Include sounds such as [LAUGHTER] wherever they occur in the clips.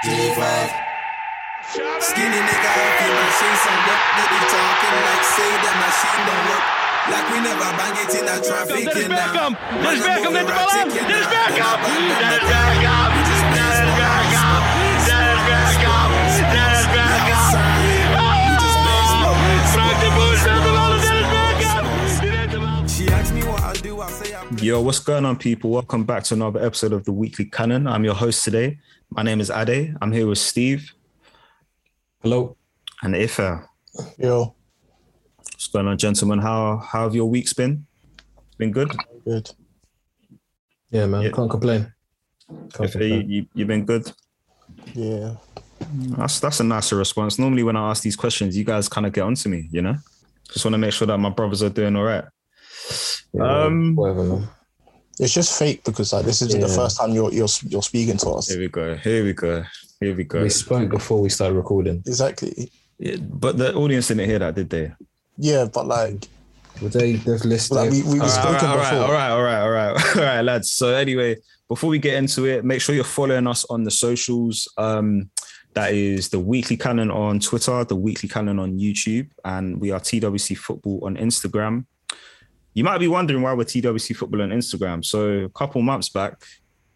G5. Skinny nigga off your machine, some work they talking like say that machine don't work. Like we never bang it in a traffic. Dennis know. Bergkamp, Man, Dennis I'm Bergkamp moving neemt de Yo, what's going on, people? Welcome back to another episode of the Weekly Cannon. I'm your host today. My name is Ade. I'm here with Steve Hello. and Ife. Yo, What's going on, gentlemen? How how have your weeks been? Been good? good. Yeah, man. Yeah. Can't complain. Can't Ife, you, complain. you, you been good? Yeah. That's that's a nicer response. Normally, when I ask these questions, you guys kind of get onto me, you know? Just want to make sure that my brothers are doing all right. Yeah, Um, whatever. It's just fake because like this isn't the first time you're you're you're speaking to us. Here we go. Here we go. Here we go. We spoke before we started recording. Exactly. Yeah, but the audience didn't hear that, did they? Yeah, but like Would they? They've listed. like we we've All right, all spoken right, all right, before. all right, all right, all right, all right, lads. So anyway, before we get into it, make sure you're following us on the socials. Um, that is the Weekly Cannon on Twitter, the Weekly Cannon on YouTube, and we are TWC Football on Instagram. You might be wondering why we're TWC Football on Instagram. So a couple months back,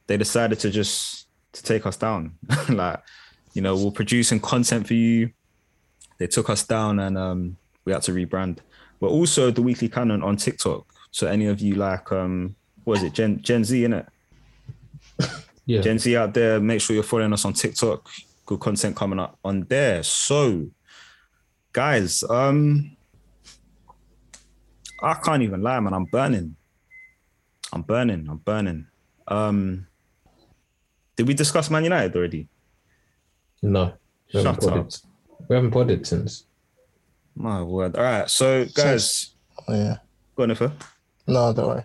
they decided to just to take us down. [LAUGHS] like, you know, we're producing content for you. They took us down, and um, we had to rebrand. But also the Weekly Cannon on TikTok. So any of you like, um, what is it, Gen Gen Z, innit? [LAUGHS] Yeah. Gen Z out there, make sure you're following us on TikTok. Good content coming up on there. So, guys, um, I can't even lie, man. I'm burning. I'm burning. I'm burning. Um, did we discuss Man United already? no. We haven't Shut up. podded. We haven't podded since. My word. All right. So, guys, Oh, Yeah. go on, Ife. No, don't worry.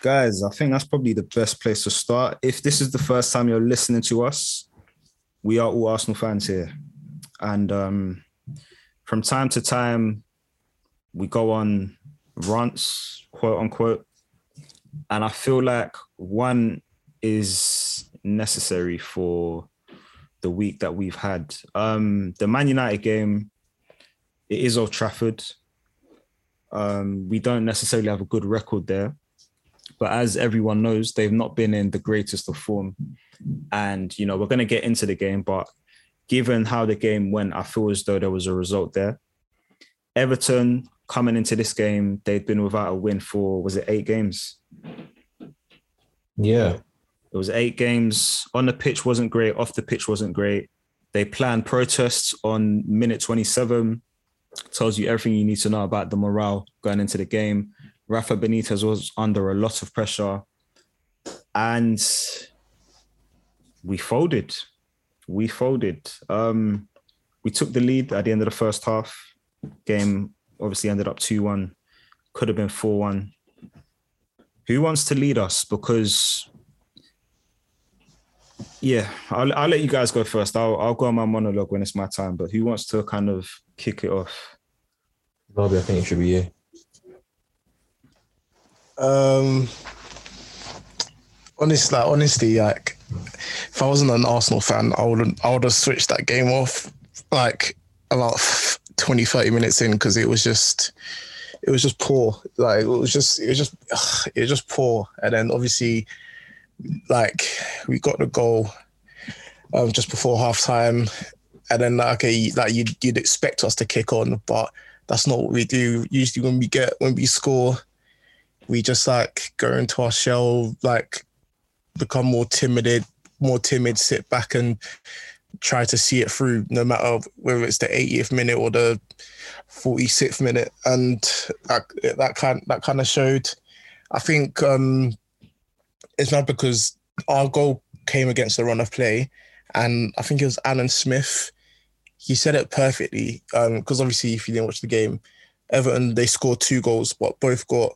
guys, I think that's probably the best place to start. If this is the first time you're listening to us, we are all Arsenal fans here. And um, from time to time, we go on rants, quote unquote. And I feel like one is necessary for the week that we've had. Um, the Man United game, it is Old Trafford. Um, we don't necessarily have a good record there but as everyone knows, they've not been in the greatest of form. And, you know, we're going to get into the game, but given how the game went, I feel as though there was a result there. Everton coming into this game, they'd been without a win for, was it eight games? Yeah. It was eight games. On the pitch wasn't great, off the pitch wasn't great. They planned protests on minute 27. Tells you everything you need to know about the morale going into the game. Rafa Benitez was under a lot of pressure. And we folded. We folded. Um, we took the lead at the end of the first half. Game obviously ended up 2 1. Could have been 4 1. Who wants to lead us? Because yeah, I'll, I'll let you guys go first. I'll, I'll go on my monologue when it's my time. But who wants to kind of kick it off? Bobby, I think it should be you. Um honestly, like, honestly, like if I wasn't an Arsenal fan, I would I would have switched that game off like about 20, 30 minutes in because it was just it was just poor. Like it was just it was just ugh, it was just poor. And then obviously like we got the goal um, just before half time. And then like, okay, like you'd you'd expect us to kick on, but that's not what we do. Usually when we get when we score, we just like go into our shell, like become more timid, more timid, sit back and try to see it through, no matter whether it's the 80th minute or the 46th minute, and that, that kind that kind of showed. I think um, it's not because our goal came against the run of play, and I think it was Alan Smith. He said it perfectly because obviously, if you didn't watch the game, Everton they scored two goals, but both got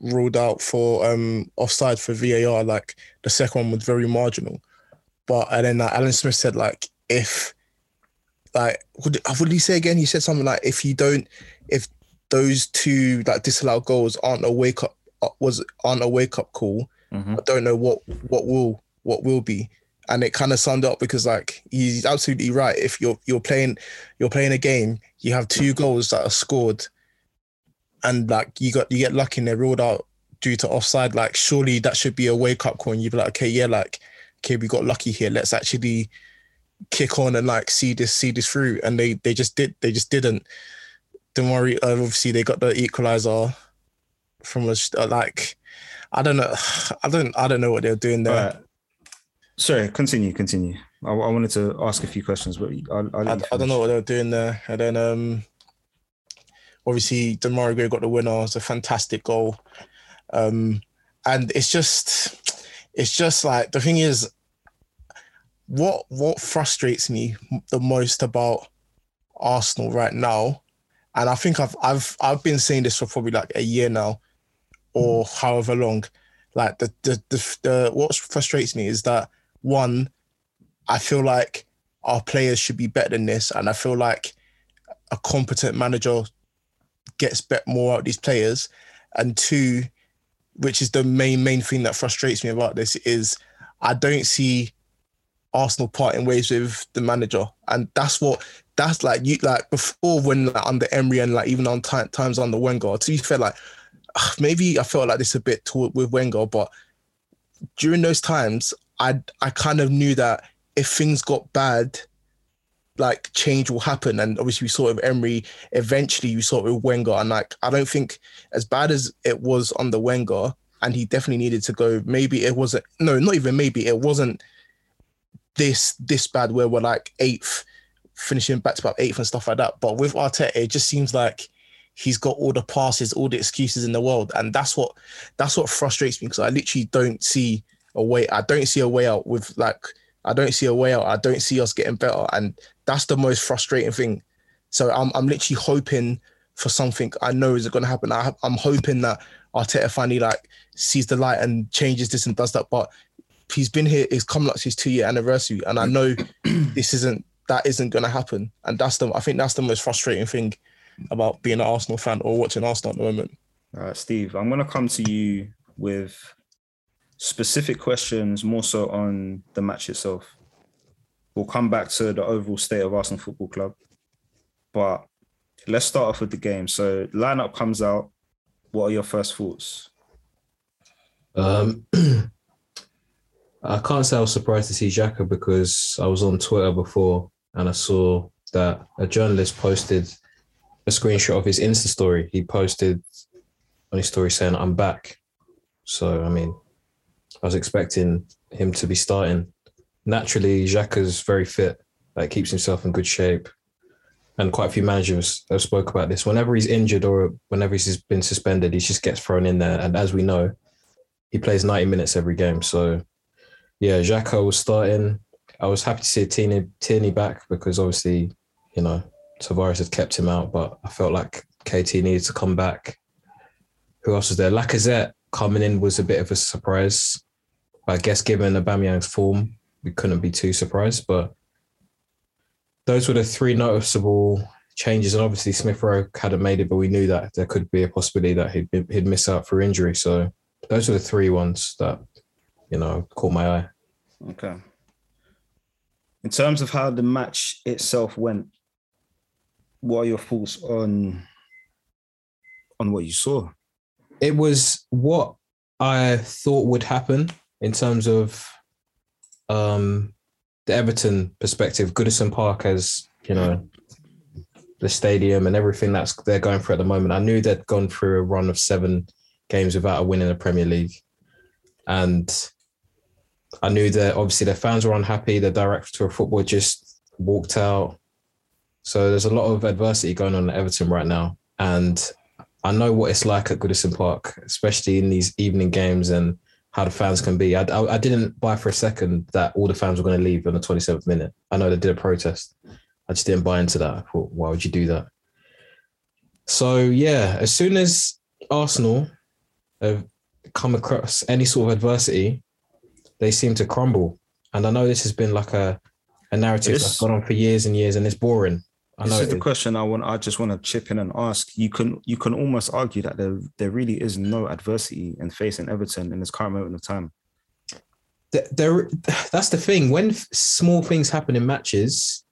ruled out for um offside for VAR. Like the second one was very marginal, but and then like, Alan Smith said like if like what did, what did he say again? He said something like if you don't if those two like disallowed goals aren't a wake up uh, was aren't a wake up call. Mhm. I don't know what what will what will be. and it kind of summed up because like he's absolutely right. If you're you're playing you're playing a game, you have two goals that are scored, and like you got you get lucky and they're ruled out due to offside. Like surely that should be a wake up call. And you'd be like, okay, yeah, like okay, we got lucky here. Let's actually kick on and like see this see this through. And they they just did they just didn't. Don't worry. Uh, obviously, they got the equalizer from a uh, like I don't know. [SIGHS] I don't I don't know what they're doing there. Alright. Sorry, continue, continue. I, I wanted to ask a few questions, but I'll, I'll I, I don't know what they're doing there. And then um obviously Demarai got the winner. It's a fantastic goal. Um and it's just it's just like the thing is what what frustrates me the most about Arsenal right now, and I think I've I've I've been saying this for probably like a year now, or mm. however long. Like the the the, the what frustrates me is that one, I feel like our players should be better than this, and I feel like a competent manager gets bet more out of these players, and two, which is the main main thing that frustrates me about this is I don't see Arsenal parting ways with the manager, and that's what that's like. You like before when like, under Emery and like even on ti- times under Wenger. To be fair, like maybe I felt like this a bit with Wenger, but during those times, I I kind of knew that if things got bad, like change will happen. And obviously, we saw it with Emery. Eventually, you saw it with Wenger, and like I don't think as bad as it was under Wenger, and he definitely needed to go. Maybe it wasn't. No, not even maybe it wasn't this this bad where we're like eighth, finishing back to back eighth and stuff like that. But with Arteta, it just seems like he's got all the passes, all the excuses in the world, and that's what that's what frustrates me because I literally don't see a way. I don't see a way out with like I don't see a way out. I don't see us getting better, and that's the most frustrating thing. So I'm I'm literally hoping for something I know is going to happen. I, I'm hoping that Arteta finally like sees the light and changes this and does that. But he's been here. It's coming up to his two year anniversary, and I know [CLEARS THROAT] this isn't that isn't going to happen. And that's the I think that's the most frustrating thing about being an Arsenal fan or watching Arsenal at the moment. All right, Steve, I'm going to come to you with specific questions more so on the match itself. We'll come back to the overall state of Arsenal Football Club. But let's start off with the game. So, lineup comes out. What are your first thoughts? Um, [CLEARS THROAT] I can't say I was surprised to see Xhaka because I was on Twitter before and I saw that a journalist posted a screenshot of his Insta story. He posted on his story saying, I'm back. So, I mean, I was expecting him to be starting. Naturally, Xhaka's very fit, like keeps himself in good shape. And quite a few managers have spoke about this. Whenever he's injured or whenever he's been suspended, he just gets thrown in there. And as we know, he plays 90 minutes every game. So, yeah, Xhaka was starting. I was happy to see Tierney, Tierney back because obviously, you know, Tavares had kept him out, but I felt like KT needed to come back. Who else was there? Lacazette coming in was a bit of a surprise. I guess given Aubameyang's form, we couldn't be too surprised. But those were the three noticeable changes. And obviously Smith Rowe hadn't made it, but we knew that there could be a possibility that he'd he'd miss out for injury. So those are the three ones that you know caught my eye. Okay. In terms of how the match itself went, what are your thoughts on on what you saw? It was what I thought would happen in terms of um, the Everton perspective. Goodison Park as you know the stadium and everything that's they're going through at the moment. I knew they'd gone through a run of seven games without a win in the Premier League, and I knew that obviously their fans were unhappy. The director of football just walked out. So there's a lot of adversity going on at Everton right now, and I know what it's like at Goodison Park, especially in these evening games and how the fans can be. I, I, I didn't buy for a second that all the fans were going to leave on the 27th minute. I know they did a protest. I just didn't buy into that. I thought, why would you do that? So yeah, as soon as Arsenal have come across any sort of adversity, they seem to crumble. And I know this has been like a, a narrative that's gone on for years and years, and it's boring. I This know is the is. question I want. I just want to chip in and ask. You can you can almost argue that there there really is no adversity in facing Everton in this current moment of time. th- there that's the thing when small things happen in matches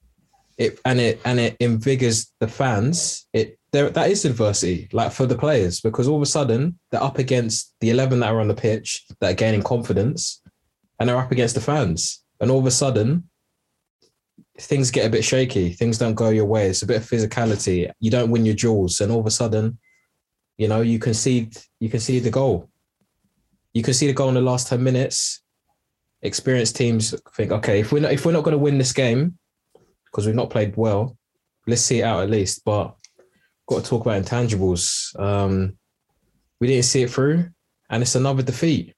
it and it and it invigorates the fans it there that is adversity like for the players because all of a sudden they're up against the 11 that are on the pitch that are gaining confidence and they're up against the fans and all of a sudden things get a bit shaky things don't go your way it's a bit of physicality you don't win your duels and all of a sudden you know you concede you concede the goal you can see the goal in the last 10 minutes experienced teams think, okay, if we're not if we're not going to win this game because we've not played well, let's see it out at least. But got to talk about intangibles. Um, we didn't see it through, and it's another defeat.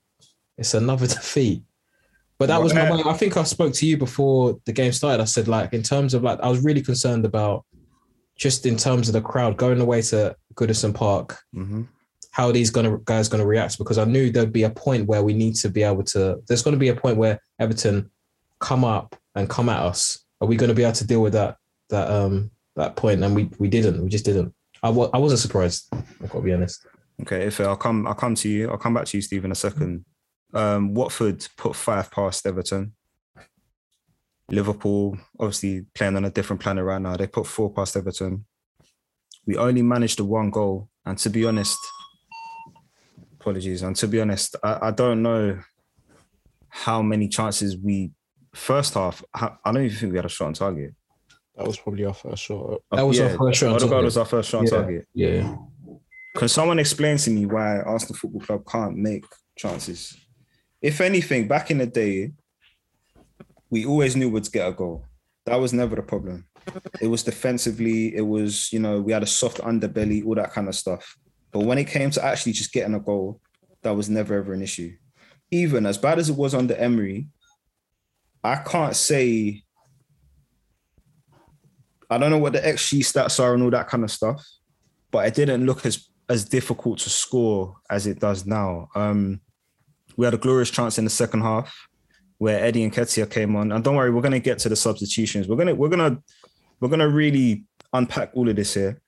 It's another [LAUGHS] defeat. But that was my. Well, I think I spoke to you before the game started. I said like in terms of like I was really concerned about just in terms of the crowd going away to Goodison Park Mhm. how these gonna guys gonna react because I knew there'd be a point where we need to be able to. There's going to be a point where Everton come up and come at us. Are we going to be able to deal with that that um that point? And we we didn't. We just didn't. I wasn't surprised. I've got to be honest. Okay, if I'll come, I'll come to you. I'll come back to you, Steve, in a second. Um, Watford put five past Everton. Liverpool, obviously playing on a different planet right now. They put four past Everton. We only managed the one goal, and to be honest, apologies. And to be honest, I, I don't know how many chances we first half. I I don't even think we had a shot on target. That was probably our first shot. That was our first shot on Odegaard target. was our first shot on Yeah. target. Yeah. Can someone explain to me why Arsenal Football Club can't make chances? If anything, back in the day, we always knew we'd get a goal. That was never the problem. It was defensively, it was, you know, we had a soft underbelly, all that kind of stuff. But when it came to actually just getting a goal, that was never ever an issue. Even as bad as it was under Emery, I can't say I don't know what the XG stats are and all that kind of stuff, but it didn't look as as difficult to score as it does now. Um, we had a glorious chance in the second half where Eddie Nketiah came on, and don't worry, we're gonna get to the substitutions. We're gonna we're gonna we're gonna really unpack all of this here.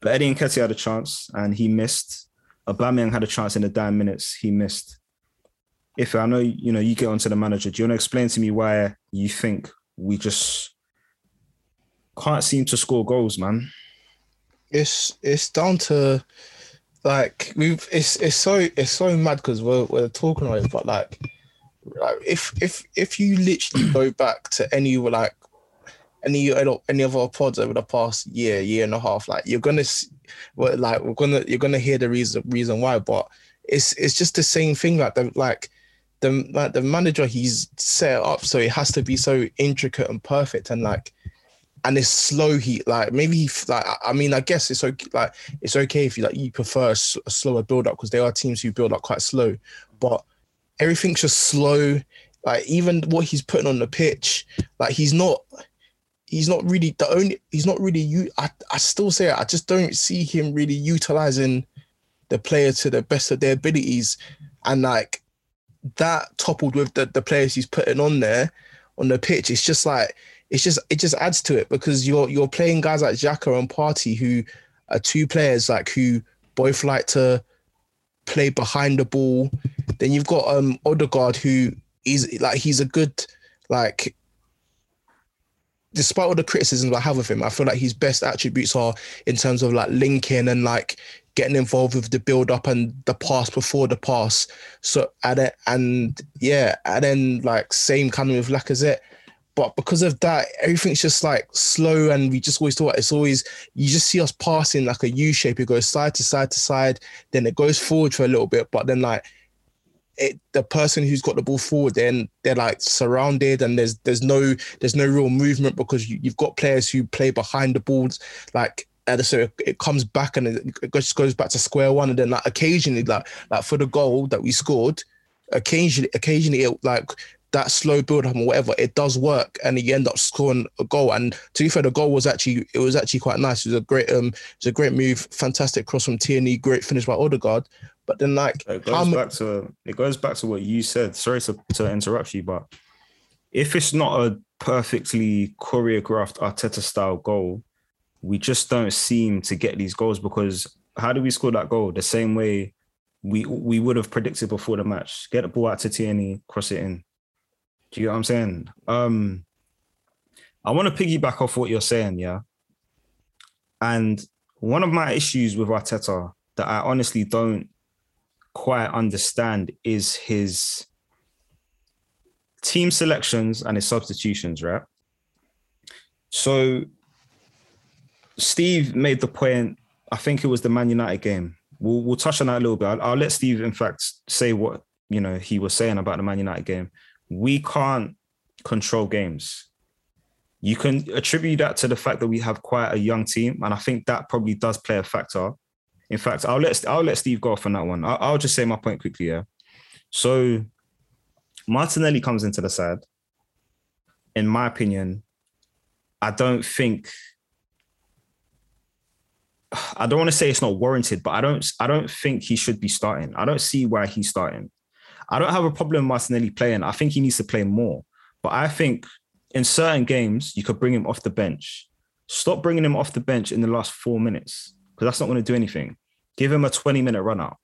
But Eddie Nketiah had a chance and he missed. Aubameyang had a chance in the dying minutes. He missed. If I know you know you get onto the manager, do you want to explain to me why you think we just can't seem to score goals, man? it's it's down to like we've it's it's so it's so mad because we're we're talking about it, but like like if if if you literally go [CLEARS THROAT] back to any like any any of our pods over the past year year and a half, like you're gonna well, like we're gonna you're gonna hear the reason reason why, but it's it's just the same thing like the like the like the manager he's set up so it has to be so intricate and perfect and like and it's slow heat like maybe he like I- mean i guess it's okay like it's okay if you like you prefer a slower build up because there are teams who build up quite slow but everything's just slow. Like even what he's putting on the pitch like he's not he's not really the only he's not really you I, I still say it, i just don't see him really utilizing the player to the best of their abilities. And like that toppled with the, the players he's putting on there on the pitch it's just like it's just it just adds to it because you're you're playing guys like Xhaka and Partey who are two players like who both like to play behind the ball. Then you've got um Odegaard who is like he's a good like despite all the criticisms I have of him, I feel like his best attributes are in terms of like linking and like getting involved with the build up and the pass before the pass. So and and yeah, and then like same kind of with Lacazette. But because of that, everything's just like slow, and we just always talk. It's always you just see us passing like a U shape. It goes side to side to side, then it goes forward for a little bit, but then like it, the person who's got the ball forward, then they're like surrounded, and there's there's no there's no real movement because you, you've got players who play behind the balls, like. And so it, it comes back and it it just goes back to square one, and then like occasionally, like like for the goal that we scored, occasionally occasionally it like that slow build up or whatever, it does work, and you end up scoring a goal. And to be fair, the goal was actually it was actually quite nice. It was a great um, it was a great move, fantastic cross from Tierney, great finish by Odegaard. But then like It goes back to it goes back to what you said. Sorry to, to interrupt you, but if it's not a perfectly choreographed Arteta style goal, we just don't seem to get these goals because how do we score that goal? The same way we we would have predicted before the match. Get the ball out to Tierney, cross it in. Do you know what I'm saying? Um, I want to piggyback off what you're saying, yeah. And one of my issues with Arteta that I honestly don't quite understand is his team selections and his substitutions, right? So Steve made the point, I think it was the Man United game. We'll, we'll touch on that a little bit. I'll, I'll let Steve, in fact, say what you know he was saying about the Man United game. We can't control games. You can attribute that to the fact that we have quite a young team, and I think that probably does play a factor. In fact, I'll let I'll let Steve go off on that one. I'll, I'll just say my point quickly. Yeah. So Martinelli comes into the side. In my opinion, I don't think I don't want to say it's not warranted, but I don't I don't think he should be starting. I don't see why he's starting. I don't have a problem with Martinelli playing. I think he needs to play more. But I think in certain games, you could bring him off the bench. Stop bringing him off the bench in the last four minutes because that's not going to do anything. Give him a 20 minute run out.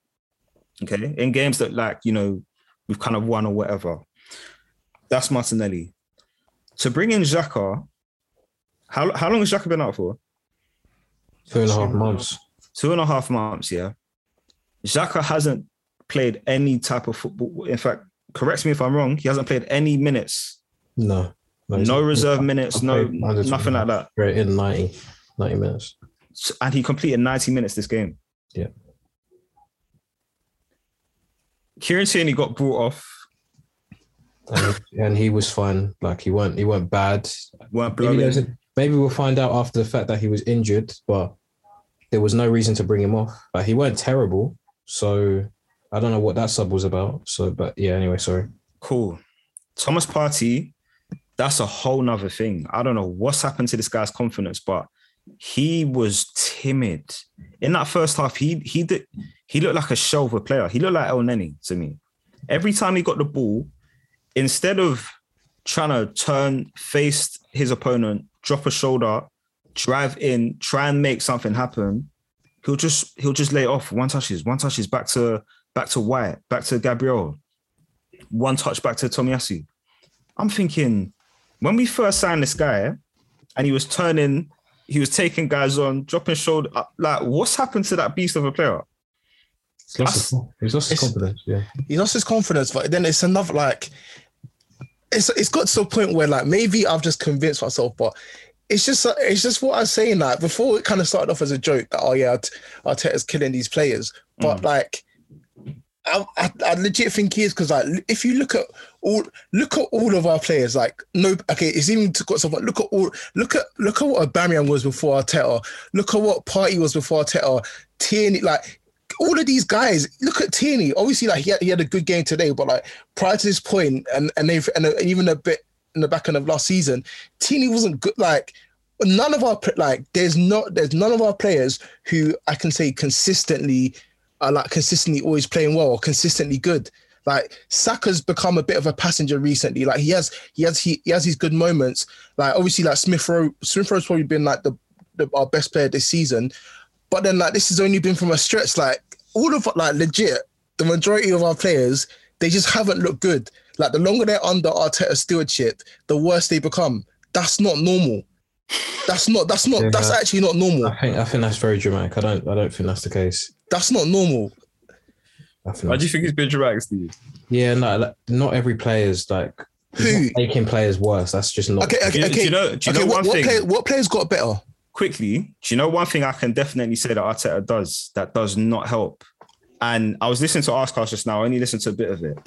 Okay. In games that, like, you know, we've kind of won or whatever. That's Martinelli. To bring in Xhaka, how, how long has Xhaka been out for? Two and a half months. Two and a half months, yeah. Xhaka hasn't played any type of football. In fact, correct me if I'm wrong, he hasn't played any minutes. No. No not- reserve minutes, no nothing like that. Straight in 90, 90 minutes. And he completed 90 minutes this game. Yeah. Kieran Tierney got brought off, And, and he was fine. Like he weren't he weren't bad. weren't Maybe, blowing. there's a, maybe we'll find out after the fact that he was injured, but there was no reason to bring him off. Like he weren't terrible. So I don't know what that sub was about. So but yeah, anyway, sorry. Cool. Thomas Partey, that's a whole nother thing. I don't know what's happened to this guy's confidence, but he was timid. In that first half, he he did he looked like a shell of a player. He looked like Elneny to me. Every time he got the ball, instead of trying to turn, face his opponent, drop a shoulder, drive in, try and make something happen, he'll just he'll just lay off. One touches, one touches back to back to White, back to Gabriel, one touch back to Tomiyasu. I'm thinking when we first signed this guy, and he was turning, he was taking guys on, dropping shoulder. uh, Like, what's happened to that beast of a player? He's lost, his, he's lost his confidence. Yeah. he lost his confidence, but then it's another like it's it's got to a point where like maybe I've just convinced myself, but it's just it's just what I was saying like before it kind of started off as a joke that oh yeah Art- Arteta's killing these players, but like I, I, legit think he is because like if you look at all look at all of our players like no okay it's even got something look at all look at look at what Aubameyang was before Arteta look at what Partey was before Arteta Tierney like all of these guys, look at Tierney. Obviously, like he had, he had a good game today, but like prior to this point, and and they've and even a bit in the back end of last season, Tierney wasn't good. Like none of our like there's not there's none of our players who I can say consistently are like consistently always playing well or consistently good. Like Saka's become a bit of a passenger recently. Like he has he has he, he has his good moments. Like obviously like Smith Rowe Smith Rowe's probably been like the, the our best player this season. But then like this has only been from a stretch. Like all of like legit, the majority of our players, they just haven't looked good. Like the longer they're under Arteta stewardship, the worse they become. That's not normal. That's not that's not that's Yeah. actually not normal. I think I think that's very dramatic. I don't I don't think that's the case. That's not normal. I think Why do you think he's been dramatic, Steve? yeah, no, like, not every player is like Who? not making players worse. That's just not Okay, okay, Do you- do you know- do you okay, know what, one what, thing? player, what players got better? quickly, do you know one thing I can definitely say that Arteta does that does not help? And I was listening to Arsecast just now, I only listened to a bit of it.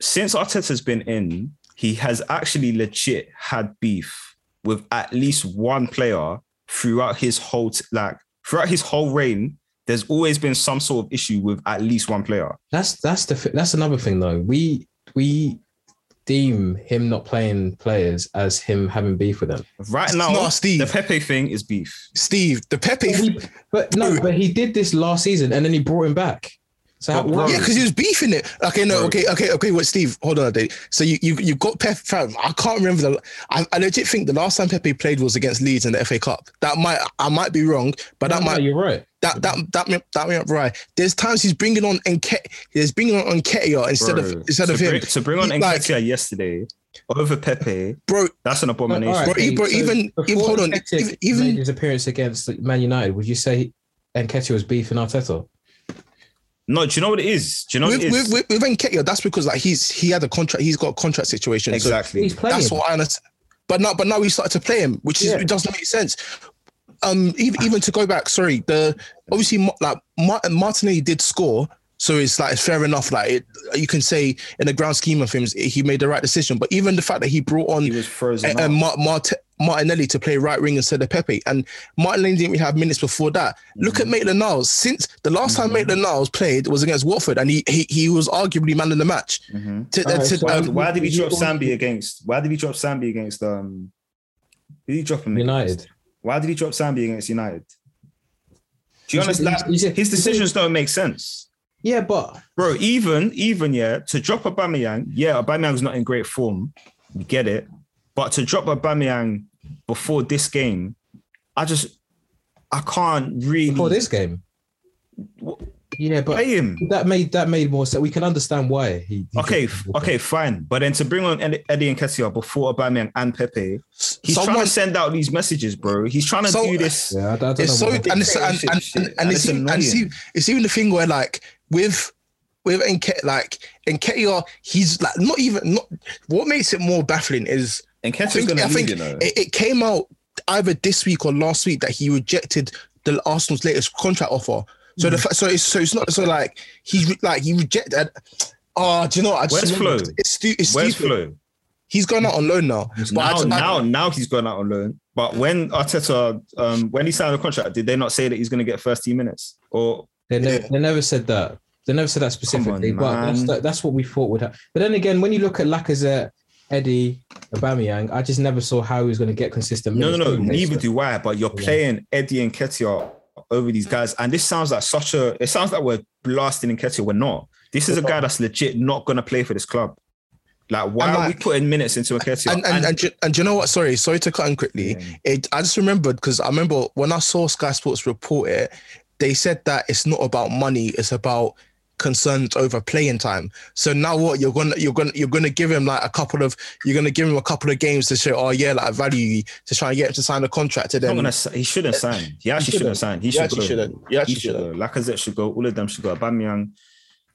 Since Arteta's been in, he has actually legit had beef with at least one player throughout his whole t- like throughout his whole reign. There's always been some sort of issue with at least one player. That's that's the that's another thing though. We we deem him not playing players as him having beef with them. Right It's now, not Steve. the Pepe thing is beef. Steve, the Pepe. But, he, but no, but he did this last season and then he brought him back. So how, But bro- Yeah, because he was beefing it. Okay, no, Bro. okay, okay, okay. What, Steve? Hold on a day. So you you you got Pep. fam, I can't remember the. I, I legit think the last time Pepe played was against Leeds in the FA Cup. That might I might be wrong, but that No, no, might you're right. that that that that, that may not be right. There's times he's bringing on Enket. He's bringing on Nketiah instead Bro, of instead of to him. bring, to bring on He- like, yesterday over Pepe, bro. that's an abomination. All right, Bro, bro, even- even- hold on, even- even- made his appearance against Man United, would you say Nketiah was beefing Arteta? No, do you know what it is? Do you know With, what it is? with, with, with Nketiah, that's because like he's he had a contract. He's got a contract situation. So exactly. He's playing. That's what I understand. But now, but now we started to play him, which is Yeah. it doesn't make sense. Um, even even to go back, sorry, the obviously Ma- like Martin Martinelli did score, so it's like it's fair enough. Like it, you can say in the grand scheme of things, he made the right decision. But even the fact that he brought on he was frozen. and, up. and Ma- Mart- Martinelli to play right wing instead of Pepe. And Martinelli didn't even have minutes before that. Look Mm-hmm. at Maitland Niles. Since the last time Maitland Niles played was against Watford, and he he, he was arguably man of the match. Mhm. To, Alright, to- so- um, why did he he drop also- Sambi against? Why did we drop Sambi against um? Did he drop him? United. Against? Why did he drop Sambi against United? Do you He's- understand? he's- he's- His decisions don't make sense, Yeah, but bro. Even even yeah, to drop Aubameyang, yeah, Aubameyang's not in great form. We get it, but to drop Aubameyang before this game, I just I can't really before this game. What- Yeah, but play him. that made that made more sense. We can understand why he. he Okay, did f- okay, fine. But then to bring on Eddie and Nketiah before Aubameyang and Pepe, he's trying to send out these messages, bro. He's trying to So- do this. Yeah, I, I don't it's know. so why. and it's, and, Shit, and, and, and it's, it's even, and it's, even, it's even the thing where like with with Enke, like Nketiah, he's like not even not what makes it more baffling is I Nketiah's gonna I leave, think you know. it, it came out either this week or last week that he rejected the Arsenal's latest contract offer. So Hmm. the fa- so it's so it's not so like he's re- like he rejected. Oh, do you know? What? I just Where's remembered. Flo? It's, stu- it's Where's stupid. Flo? He's gone out on loan now. But I Now, ju- I- now, now he's going out on loan. But when Arteta, um, when he signed the contract, did they not say that he's going to get first team minutes? Or They never, Yeah. they never said that. They never said that specifically, on, but that's, that's what we thought would happen. But then again, when you look at Lacazette, Eddie, Aubameyang, I just never saw how he was going to get consistent. no, no, no, neither do I. But you're Yeah. playing Eddie Nketiah over these guys, and this sounds like such a. It sounds like we're blasting Nketiah. We're not. This is a guy that's legit not going to play for this club. Like, why And are we putting minutes into Nketiah? and and, and, do- and do you know what? Sorry, sorry to cut in quickly. Yeah. It, I just remembered because I remember when I saw Sky Sports report it, they said that it's not about money; it's about concerns over playing time. So now what you're gonna you're gonna you're gonna give him like a couple of you're gonna give him a couple of games to show oh yeah like I value you to try and get him to sign a contract and Not then gonna, si- he shouldn't sign. He actually shouldn't shouldn't. sign. He He should actually go. shouldn't. He actually He should shouldn't. go. Lacazette should go. All of them should go. Aubameyang.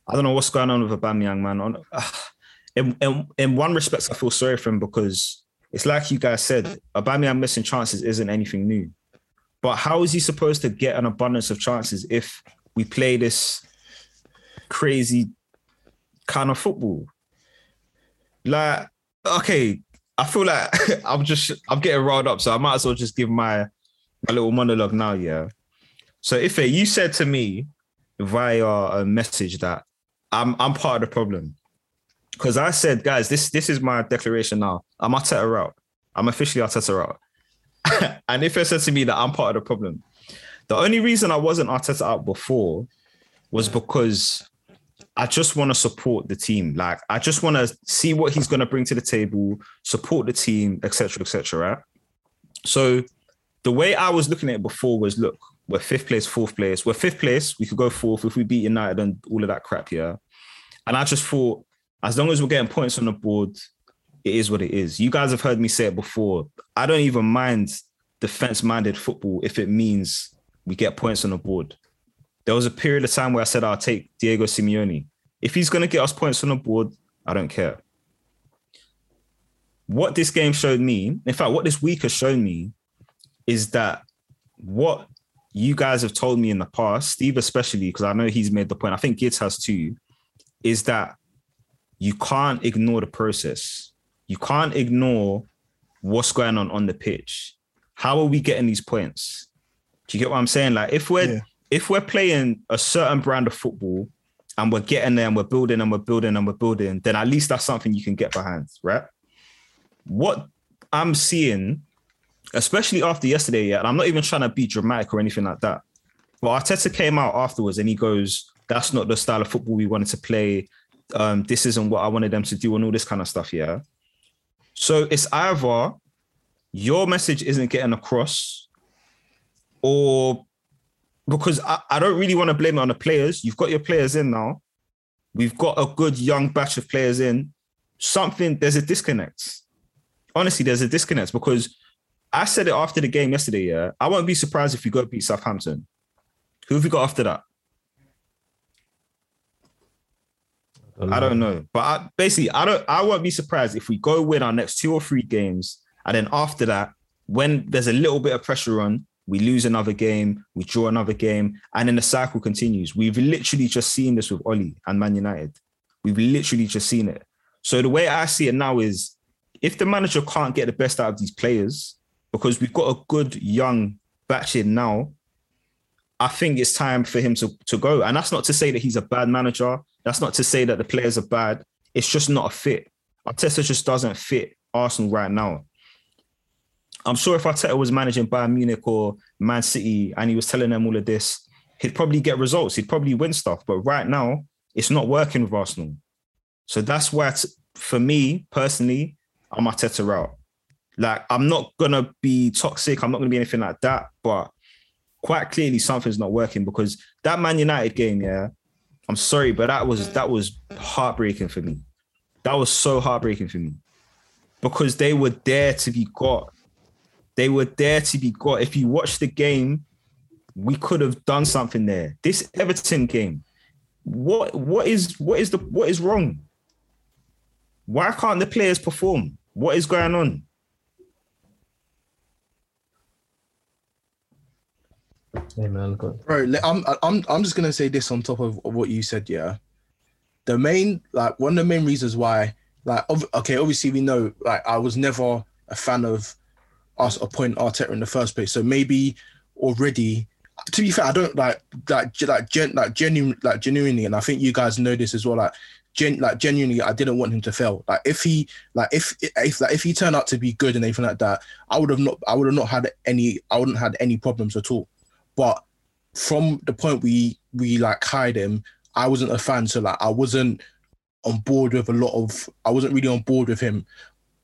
I don't know what's going on with Aubameyang, man. On, [SIGHS] in, in, in one respect, I feel sorry for him because it's like you guys said, Aubameyang missing chances isn't anything new. But how is he supposed to get an abundance of chances if we play this crazy kind of football? Like, okay, I feel like [LAUGHS] I'm just I'm getting riled up, so I might as well just give my my little monologue now. Yeah. So Ife, you said to me via a message that I'm I'm part of the problem. Because I said, guys, this this is my declaration now. I'm Arteta out. I'm officially Arteta out. [LAUGHS] and Ife said to me that I'm part of the problem. The only reason I wasn't Arteta out before was because I just want to support the team. Like I just want to see what he's going to bring to the table, support the team, etc., etc. right? So the way I was looking at it before was, look, we're fifth place, fourth place. We're fifth place. We could go fourth if we beat United and all of that crap. Yeah. And I just thought, as long as we're getting points on the board, it is what it is. You guys have heard me say it before. I don't even mind defense-minded football if it means we get points on the board. There was a period of time where I said I'll take Diego Simeone. If he's going to get us points on the board, I don't care. What this game showed me, in fact, what this week has shown me, is that what you guys have told me in the past, Steve especially, because I know he's made the point, I think Gids has too, is that you can't ignore the process. You can't ignore what's going on on the pitch. How are we getting these points? Do you get what I'm saying? Like if we're Yeah. if we're playing a certain brand of football and we're getting there and we're building and we're building and we're building, then at least that's something you can get behind, right? What I'm seeing, especially after yesterday, yeah, and I'm not even trying to be dramatic or anything like that. But Arteta came out afterwards and he goes, that's not the style of football we wanted to play. Um, this isn't what I wanted them to do, and all this kind of stuff. Yeah. So it's either your message isn't getting across, or because I, I don't really want to blame it on the players. You've got your players in now. We've got a good young batch of players in. Something there's a disconnect. Honestly, there's a disconnect because I said it after the game yesterday. Yeah, I won't be surprised if we go beat Southampton. Who have we got after that? I don't know, but I, basically, I don't. I won't be surprised if we go win our next two or three games, and then after that, when there's a little bit of pressure on, we lose another game, we draw another game, and then the cycle continues. We've literally just seen this with Ole and Man United. We've literally just seen it. So the way I see it now is, if the manager can't get the best out of these players, because we've got a good young batch in now, I think it's time for him to, to go. And that's not to say that he's a bad manager. That's not to say that the players are bad. It's just not a fit. Arteta just doesn't fit Arsenal right now. I'm sure if Arteta was managing Bayern Munich or Man City and he was telling them all of this, he'd probably get results. He'd probably win stuff. But right now, it's not working with Arsenal. So that's why, for me personally, I'm Arteta out. Like, I'm not gonna be toxic. I'm not gonna be anything like that. But quite clearly, something's not working because that Man United game, yeah, I'm sorry, but that was that was heartbreaking for me. That was so heartbreaking for me because they were there to be got. They were there to be got. If you watch the game, we could have done something there. This Everton game, what what is what is the what is wrong? Why can't the players perform? What is going on? Hey man, bro. I'm I'm I'm just gonna say this on top of, of what you said. Yeah, the main like one of the main reasons why like okay, obviously we know like I was never a fan of us appointing Arteta in the first place. So maybe already. To be fair, I don't like like like gen like genuine like genuinely, and I think you guys know this as well. Like gen like genuinely, I didn't want him to fail. Like if he like if if like if he turned out to be good and anything like that, I would have not I would have not had any I wouldn't had any problems at all. But from the point we we like hired him, I wasn't a fan, so like I wasn't on board with a lot of I wasn't really on board with him.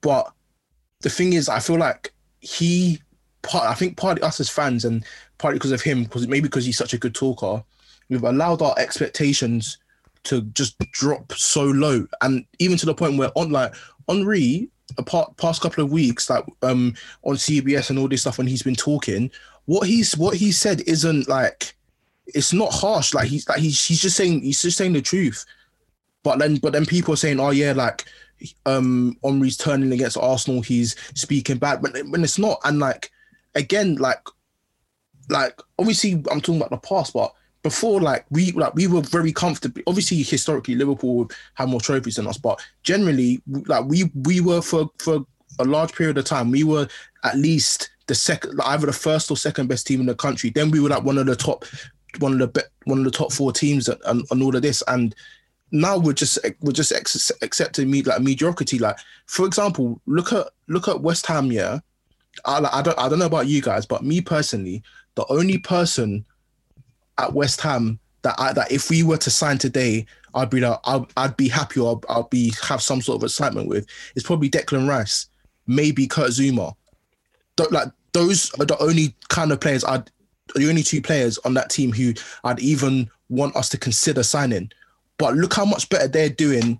But the thing is, I feel like he part I think partly us as fans and partly because of him, because maybe because he's such a good talker, we've allowed our expectations to just drop so low. And even to the point where on like Henry, apart past couple of weeks, like um on CBS and all this stuff when he's been talking, what he's what he said isn't like it's not harsh. Like he's like he's he's just saying he's just saying the truth. But then but then people are saying, oh yeah, like um Henry's turning against Arsenal, he's speaking bad, but when it's not. And like again, like like obviously I'm talking about the past, but before like we like we were very comfortable. Obviously, historically, Liverpool had more trophies than us, but generally, like we we were for for a large period of time, we were at least the second, either the first or second best team in the country. Then we were like one of the top, one of the be- one of the top four teams and, and, and all of this. And now we're just we're just ex- accepting me like mediocrity. Like for example, look at look at West Ham. Yeah, I, I don't I don't know about you guys, but me personally, the only person at West Ham that I, that if we were to sign today, I'd be like, I'd, I'd be happy or I'll, I'll be have some sort of excitement with is probably Declan Rice, maybe Kurt Zouma. Th- like those are the only kind of players I'd the only two players on that team who I'd even want us to consider signing. But look how much better they're doing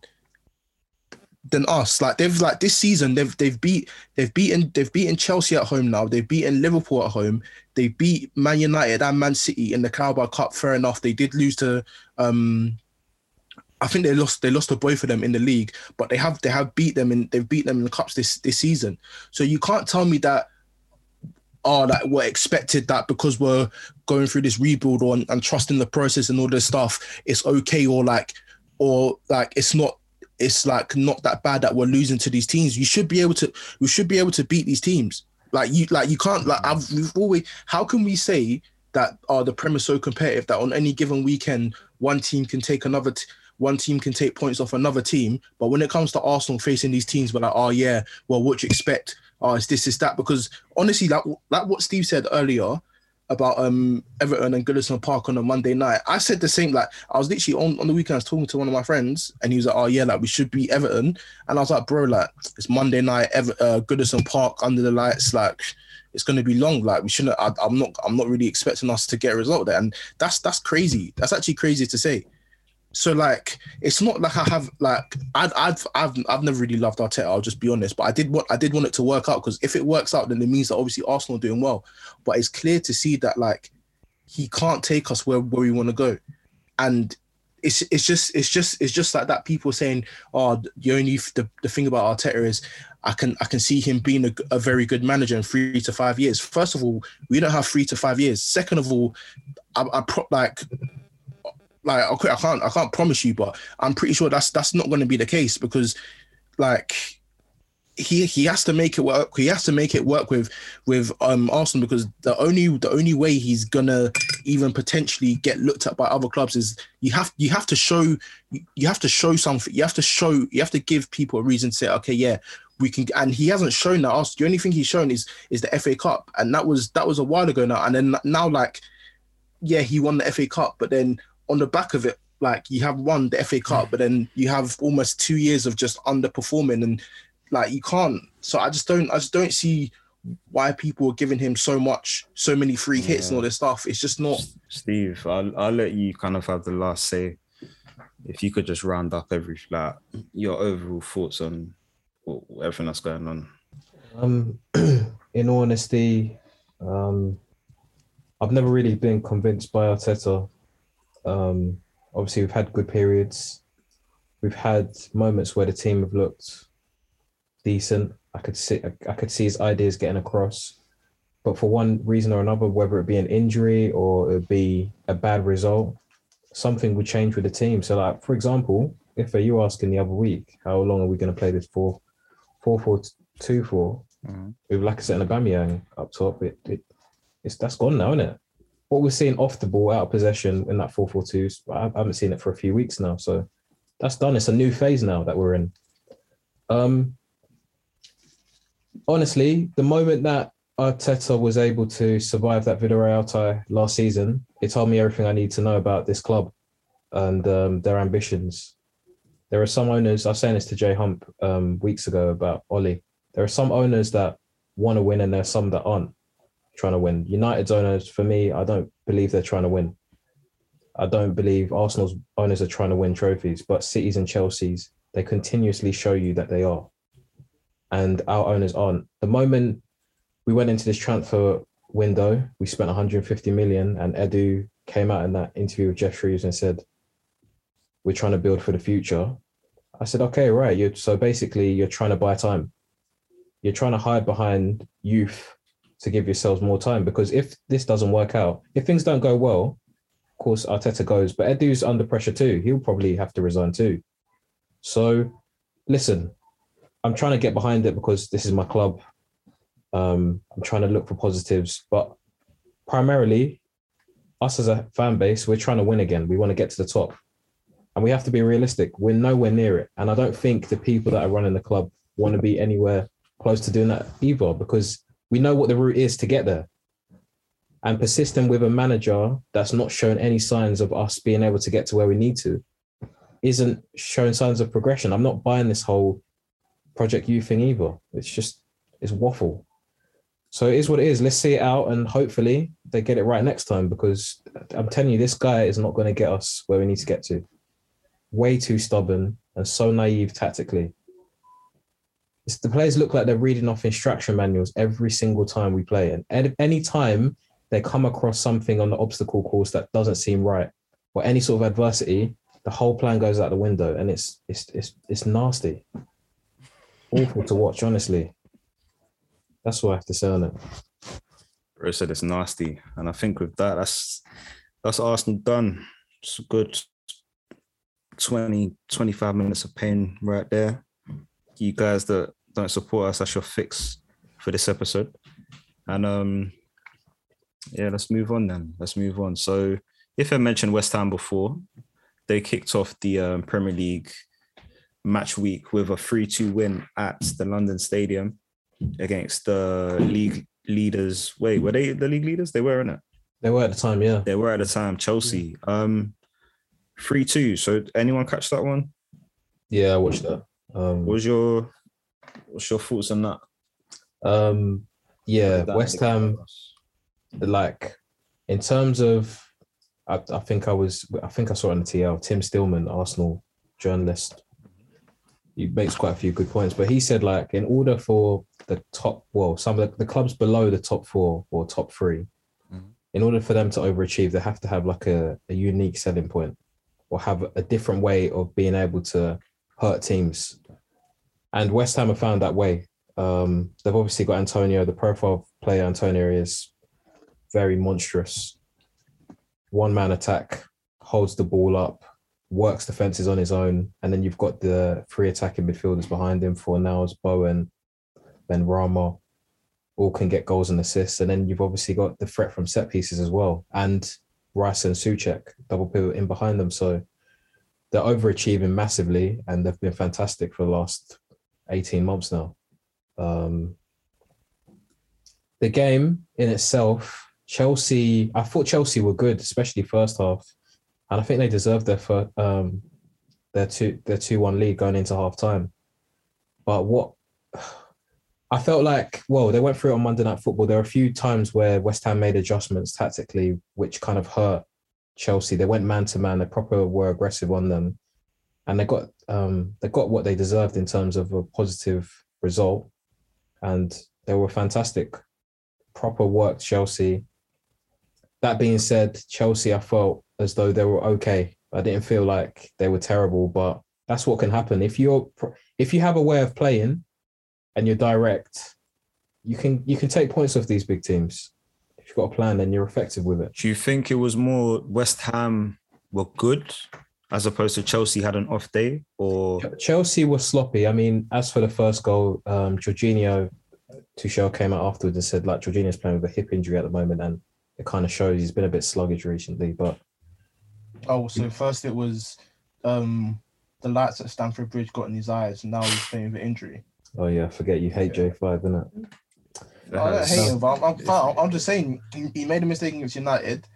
than us. Like they've like this season they've they've beat they've beaten they've beaten Chelsea at home now. They've beaten Liverpool at home. They beat Man United and Man City in the Carabao Cup. Fair enough. They did lose to um I think they lost they lost to both of them in the league, but they have they have beat them and they've beat them in the cups this this season. So you can't tell me that oh that we're expected that because we're going through this rebuild and trusting the process and all this stuff, it's okay or like or like it's not it's like not that bad that we're losing to these teams. You should be able to we should be able to beat these teams. Like you like you can't like I've we've always how can we say that oh the Prem is so competitive that on any given weekend one team can take another t- one team can take points off another team, but when it comes to Arsenal facing these teams, we're like, oh yeah, well, what do you expect? Oh, it's this, it's that. Because honestly, like like what Steve said earlier, about um Everton and Goodison Park on a Monday night. I said the same. Like I was literally on, on the weekend, I was talking to one of my friends, and he was like, "Oh yeah, like we should be Everton." And I was like, "Bro, like it's Monday night, Ever- uh, Goodison Park under the lights, like." It's going to be long. Like we shouldn't. I, I'm not. I'm not really expecting us to get a result there, and that's that's crazy. That's actually crazy to say. So like, it's not like I have like I've I've I've, I've never really loved Arteta. I'll just be honest, but I did what I did want it to work out because if it works out, then it means that obviously Arsenal are doing well. But it's clear to see that like he can't take us where where we want to go, and it's it's just it's just it's just like that. People saying, "Oh, the only the, the thing about Arteta is I can I can see him being a, a very good manager in three to five years." First of all, we don't have three to five years. Second of all, I, I pro- like like okay, I can't I can't promise you, but I'm pretty sure that's that's not going to be the case because like he he has to make it work. He has to make it work with with um Arsenal because the only the only way he's gonna even potentially get looked at by other clubs is you have you have to show you have to show something. You have to show you have to give people a reason to say okay yeah we can and he hasn't shown that. Arsenal. The only thing he's shown is is the FA Cup and that was that was a while ago now. And then now like yeah he won the FA Cup, but then on the back of it like you have won the FA Cup, but then you have almost two years of just underperforming and like you can't. So I just don't. I just don't see why people are giving him so much, so many free hits and all this stuff. It's just not. Steve, I'll, I'll let you kind of have the last say. If you could just round up every like your overall thoughts on everything that's going on. Um, [CLEARS THROAT] in honesty, um, I've never really been convinced by Arteta. Um, obviously, we've had good periods. We've had moments where the team have looked decent. I could see I could see his ideas getting across, but for one reason or another, whether it be an injury or it be a bad result, something would change with the team. So, like for example, if you asking the other week, how long are we going to play this for? Four four two four Mhm. with Lacazette and Aubameyang up top. It, it it's that's gone now, isn't it? What we're seeing off the ball, out of possession in that four four two, I I haven't seen it for a few weeks now. So that's done. It's a new phase now that we're in. Um, honestly, the moment that Arteta was able to survive that Villarreal tie last season, it told me everything I need to know about this club and um, their ambitions. There are some owners. I was saying this to Jay Hump um, weeks ago about Ollie. There are some owners that want to win, and there are some that aren't trying to win. United's owners, for me, I don't believe they're trying to win. I don't believe Arsenal's owners are trying to win trophies, but Cities and Chelsea's, they continuously show you that they are. And our owners aren't. The moment we went into this transfer window, we spent 150 million, and Edu came out in that interview with Geoff Shreeves and said, We're trying to build for the future. I said, Okay, right. You're, so basically, you're trying to buy time. You're trying to hide behind youth to give yourselves more time because if this doesn't work out, if things don't go well, of course Arteta goes, but Edu's under pressure too. He'll probably have to resign too. So, listen, I'm trying to get behind it because this is my club. Um, I'm trying to look for positives, but primarily, us as a fan base, we're trying to win again. We want to get to the top, and we have to be realistic. We're nowhere near it, and I don't think the people that are running the club want to be anywhere close to doing that either, because we know what the route is to get there. And persisting with a manager that's not shown any signs of us being able to get to where we need to isn't showing signs of progression. I'm not buying this whole Project U thing either. It's just it's waffle. So it is what it is. Let's see it out and hopefully they get it right next time because I'm telling you, this guy is not going to get us where we need to get to. Way too stubborn and so naive tactically. It's, the players look like they're reading off instruction manuals every single time we play. And any, any time they come across something on the obstacle course that doesn't seem right or any sort of adversity, the whole plan goes out the window and it's it's it's it's nasty. Awful to watch, honestly. That's what I have to say on it. Bro said it's nasty, and I think with that, that's that's Arsenal done. It's a good 20, 25 minutes of pain right there. You guys that don't support us, that's your fix for this episode. And um, yeah, let's move on then. Let's move on. So, if I mentioned West Ham before, they kicked off the um, Premier League match week with a 3 2 win at the London Stadium against the league leaders. Wait, were they the league leaders? They were in it. They were at the time, yeah. They were at the time. Chelsea. Um, three two. So anyone catch that one? Yeah, I watched that. Um, What was your what's your thoughts on that? um, yeah, West Ham. like in terms of I, I think I was I think I saw it on the TL Tim Stillman Arsenal journalist he makes quite a few good points but he said like in order for the top well some of the, the clubs below the top four or top 3 Mhm. in order for them to overachieve they have to have like a, a unique selling point or have a different way of being able to hurt teams and West Ham have found that way um, they've obviously got Antonio. The profile of player Antonio is very monstrous. One man attack, holds the ball up, works the defenses on his own, and then you've got the three attacking midfielders behind him Fornals Bowen, Benrahma, all can get goals and assists, and then you've obviously got the threat from set pieces as well, and Rice and Soucek double pivot in behind them. So they're overachieving massively, and they've been fantastic for the last eighteen months now. Um, the game in itself, Chelsea. I thought Chelsea were good, especially first half, and I think they deserved their first, um, their two their two one lead going into half time. But what I felt like, well, they went through it on Monday Night Football. There were a few times where West Ham made adjustments tactically, which kind of hurt Chelsea. They went man to man. They proper were aggressive on them, and they got um, they got what they deserved in terms of a positive result, and they were fantastic. Proper work, Chelsea. That being said, Chelsea, I felt as though they were okay. I didn't feel like they were terrible, but that's what can happen if you're if you have a way of playing and you're direct, you can you can take points off these big teams. If you've got a plan, then you're effective with it. Do you think it was more West Ham were good as opposed to Chelsea had an off day? Or Chelsea was sloppy. I mean, as for the first goal, um, Jorginho Tuchel came out afterwards and said like Jorginho's playing with a hip injury at the moment, and it kind of shows he's been a bit sluggish recently. But Oh, so first it was um the lights at Stamford Bridge got in his eyes, and now he's playing with an injury. oh yeah, forget you hate J five, innit? I don't hate him, but I'm, I'm. I'm just saying he, he made a mistake against United.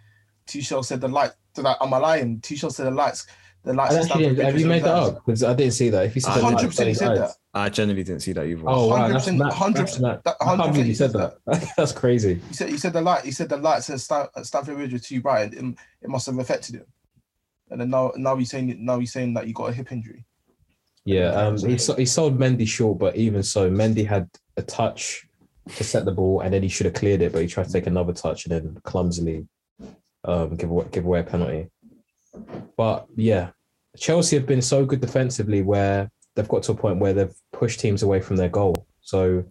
Tuchel said the light. Did I, am I lying? Tuchel said the lights. The lights. at Stamford have you made that eyes. up? Because I didn't see that. If you said that, Hundred like, percent, he said that. I genuinely didn't see that either. Oh wow, that's 100%, mad. 100%, That's mad. that- I can't 100% believe you said said that. [LAUGHS] That's crazy. He said he said the light. He said the lights at Stam- at Stamford Bridge were too bright, and it, it must have affected him. And then now, now he's saying now he's saying that you got a hip injury. Yeah, um, he so- he sold Mendy short, but even so, Mendy had a touch to set the ball, and then he should have cleared it, but he tried to take another touch and then clumsily um, give away, give away a penalty. But yeah, Chelsea have been so good defensively where they've got to a point where they've pushed teams away from their goal. So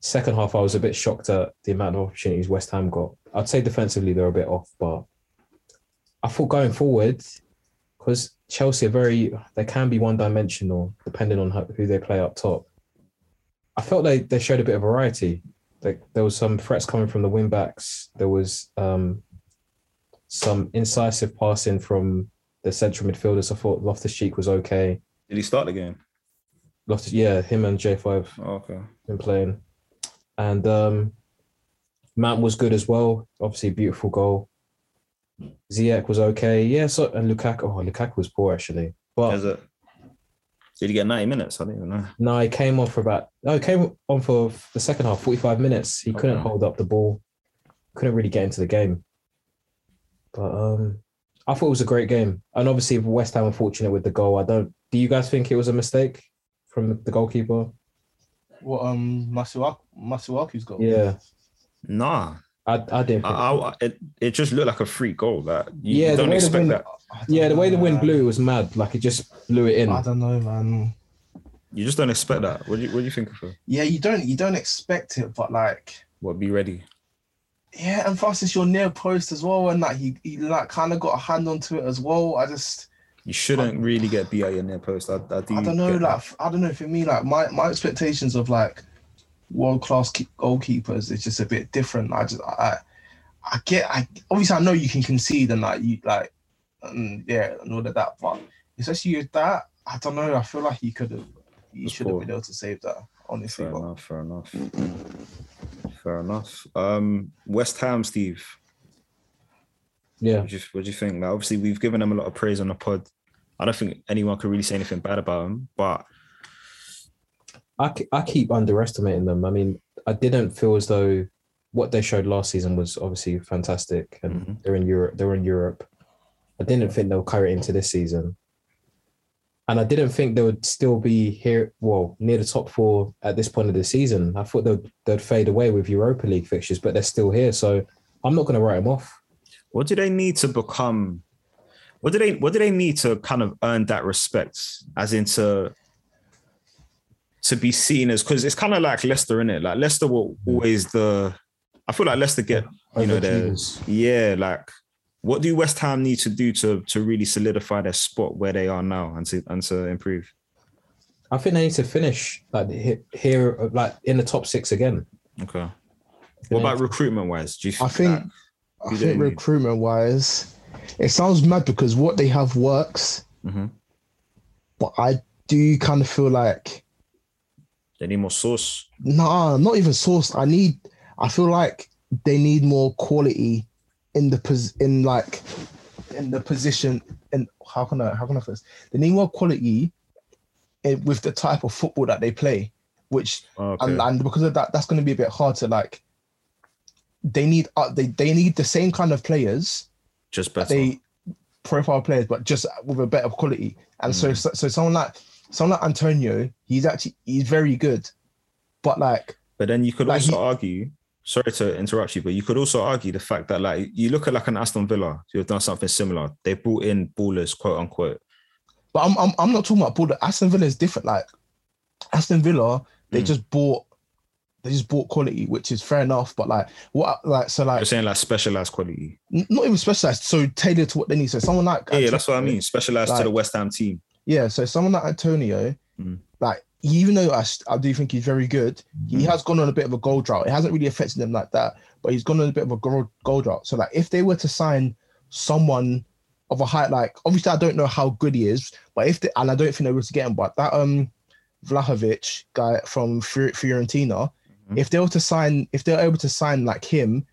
second half, I was a bit shocked at the amount of opportunities West Ham got. I'd say defensively they're a bit off, but I thought going forward, because Chelsea are very, they can be one dimensional depending on who they play up top. I felt they, they showed a bit of variety. Like there was some threats coming from the wing backs. There was um, some incisive passing from the central midfielders. I thought Loftus Cheek was okay. Did he start the game? Loftus, yeah, him and J5 Oh, okay. been playing. And um, Mount was good as well. Obviously, beautiful goal. Ziyech was okay. Yeah, so and Lukaku. Oh, Lukaku was poor actually. But it? Did he get 90 minutes? I don't even know. no, he came on for about. No, he came on for the second half, forty-five minutes. He couldn't hold up the ball. Couldn't really get into the game. But um, I thought it was a great game, and obviously West Ham were fortunate with the goal. I don't. Do you guys think it was a mistake from the goalkeeper? What um Masuaku Masuaku's got? Yeah, Nah. I I didn't. I, I, it, it just looked like a free goal. That you Yeah, the don't expect wind- that. Don't yeah, the way the wind man. blew, it was mad. Like it just blew it in. I don't know, man. You just don't expect that. What do you, what do you think of it? Yeah, you don't you don't expect it, but like What, be ready? Yeah, and plus it's your near post as well, and like he, he like kind of got a hand onto it as well. I just You shouldn't really get beat at your near post. I, I, do I don't know, like that. f- I don't know. For me, like my my expectations of like world class goalkeepers is just a bit different. I just I I get I obviously I know you can concede and like you like and yeah and all of that, but especially with that, I don't know. I feel like he could have he should have been able to save that. Honestly, Fair but enough. Fair enough. Fair enough. Um, West Ham, Steve. Yeah, What do you, what do you think? Like, obviously, we've given them a lot of praise on the pod. I don't think anyone could really say anything bad about them, but I, I keep underestimating them. I mean, I didn't feel as though what they showed last season was obviously fantastic, and Mhm. they're in Europe. They're in Europe. I didn't think they'll carry it into this season, and I didn't think they would still be here. Well, near the top four at this point of the season. I thought they'd they'd fade away with Europa League fixtures, but they're still here. So I'm not going to write them off. what do they need to become? What do they what do they need to kind of earn that respect, as into to be seen as because it's kind of like Leicester in it. Like Leicester were always the. I feel like Leicester get you know their Overachievers. yeah like. What do West Ham need to do to to really solidify their spot where they are now and to and to improve? I think they need to finish like here, like in the top six again. Okay. What about recruitment wise? Do you I think I think they need? recruitment wise, it sounds mad because what they have works, hmm but I do kind of feel like they need more sauce? nah, not even source. I need. I feel like they need more quality in the pos in like in the position. And how can I how can I first? They need more quality in, with the type of football that they play, which Okay. and, and because of that, that's going to be a bit hard to like. They need uh, they they need the same kind of players Just better. they profile players, but just with a better quality. And so, Mm. so, so someone like someone like Antonio, he's actually he's very good, but like But then you could Like, also he- argue, sorry to interrupt you, but you could also argue the fact that like you look at like an Aston Villa who have done something similar. They brought in ballers, quote unquote. But I'm I'm, I'm not talking about Border. Aston Villa is different. Like Aston Villa, they Mm. just bought they just bought quality, which is fair enough. But like what like so like You're saying like specialized quality. n- not even specialized, so tailored to what they need. So someone like Yeah, yeah, that's what I mean. Specialized to the West Ham team. Yeah, so someone like Antonio, Mm. like even though I, I do think he's very good, he Mm. has gone on a bit of a goal drought. It hasn't really affected him like that, but he's gone on a bit of a goal, goal drought. So like if they were to sign someone of a height, like obviously I don't know how good he is, but if they, and I don't think they were to get him, but that um Vlahovic guy from Fior- Fiorentina, Mhm. if they were to sign, if they're able to sign like him,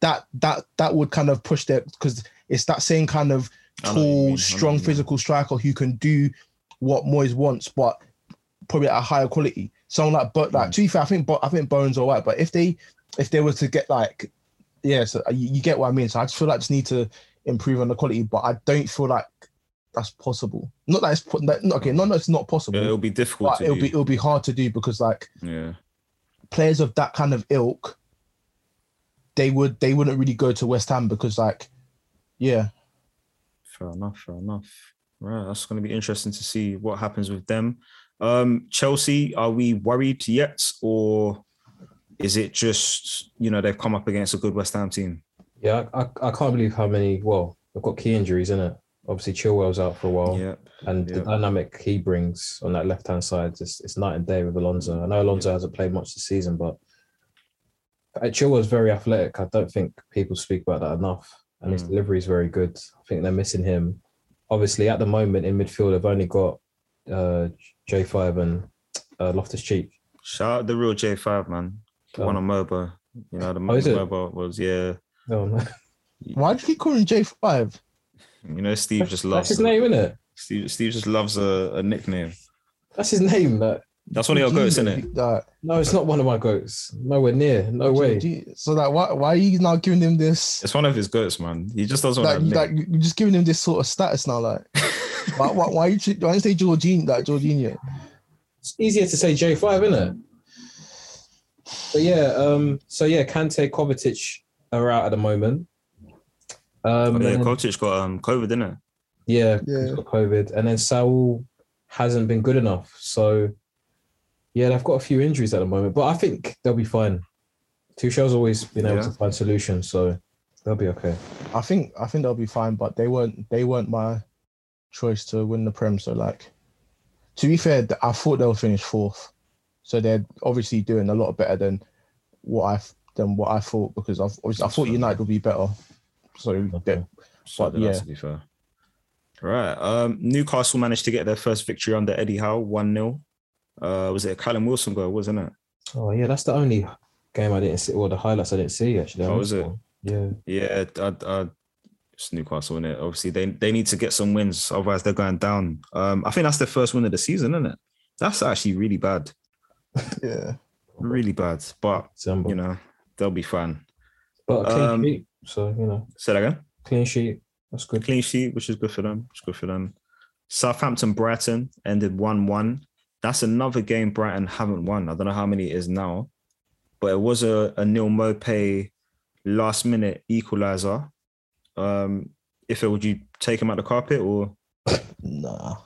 that that that would kind of push their because it's that same kind of I know what you mean, tall, strong, mean. physical striker who can do what Moyes wants, but probably at a higher quality. Someone like, but like Mm. to be fair, I think, but I think Bones all right. But if they, if they were to get like, yeah, so you, you get what I mean. So I just feel like just need to improve on the quality, but I don't feel like that's possible. Not that it's that, okay, not that it's not possible, Yeah, it'll be difficult it'll do. be it'll be hard to do because like yeah. players of that kind of ilk, they would they wouldn't really go to West Ham because like, yeah, Fair enough, fair enough. Right, that's going to be interesting to see what happens with them. Um, Chelsea, are we worried yet, or is it just you know they've come up against a good West Ham team? Yeah, I, I, can't believe how many. Well, they've got key injuries in it. Obviously, Chilwell's out for a while, Yeah, and the dynamic he brings on that left hand side is it's night and day with Alonso. I know Alonso hasn't played much this season, but Chilwell's very athletic. I don't think people speak about that enough, and his Mm. delivery is very good. I think they're missing him. Obviously, at the moment in midfield, they've only got uh, J5 and uh, Loftus Cheek. shout out the real J5 man, the Oh. one on MOBA. You know the Oh, is it? Was yeah. Oh, no. [LAUGHS] why do you keep calling J five? You know Steve just That's loves his name, isn't it? Steve, Steve just loves a, a nickname. That's his name. That That's one of your goats, isn't it? Like, no, it's not one of my goats. Nowhere near. No way. you- so like, why why are you now giving him this? It's one of his goats, man. He just doesn't Like, want you, to like you're just giving him this sort of status now. Like, [LAUGHS] why, why, why you why don't you say Jorginho? Like Jorginho. It's easier to say J5, isn't it? But yeah, um, so yeah, Kante, Kovacic are out at the moment. Um, Oh, yeah, and then- Kovacic got um COVID, didn't it? yeah, Yeah. he's got COVID, and then Saul hasn't been good enough. So yeah, they've got a few injuries at the moment, but I think they'll be fine. Tuchel's always been able Yeah. to find solutions, so they'll be okay. I think I think they'll be fine, but they weren't they weren't my choice to win the prem. So like, to be fair, I thought they'll finish fourth. So they're obviously doing a lot better than what I than what I thought because I've obviously I thought fair. United would be better. So they- So But yeah. to be fair. Right. Um, Newcastle managed to get their first victory under Eddie Howe, 1 0. Uh, was it a Callum Wilson goal, wasn't it? Oh yeah, that's the only game I didn't see, or the highlights I didn't see actually. I Oh, missed is it? one. Yeah. Yeah, I, I, It's Newcastle, is it? Obviously, they they need to get some wins, otherwise they're going down. Um, I think that's their first win of the season, isn't it? That's actually really bad, [LAUGHS] Yeah. really bad. But you know, they'll be fine. but a clean um, sheet. So, you know, Say that again. clean sheet. That's good. Clean sheet, which is good for them. It's good for them. Southampton Brighton ended one one. That's another game Brighton haven't won. I don't know how many it is now, but it was a, a Neal Maupay last minute equalizer. Um, if it would you take him out the carpet or Nah.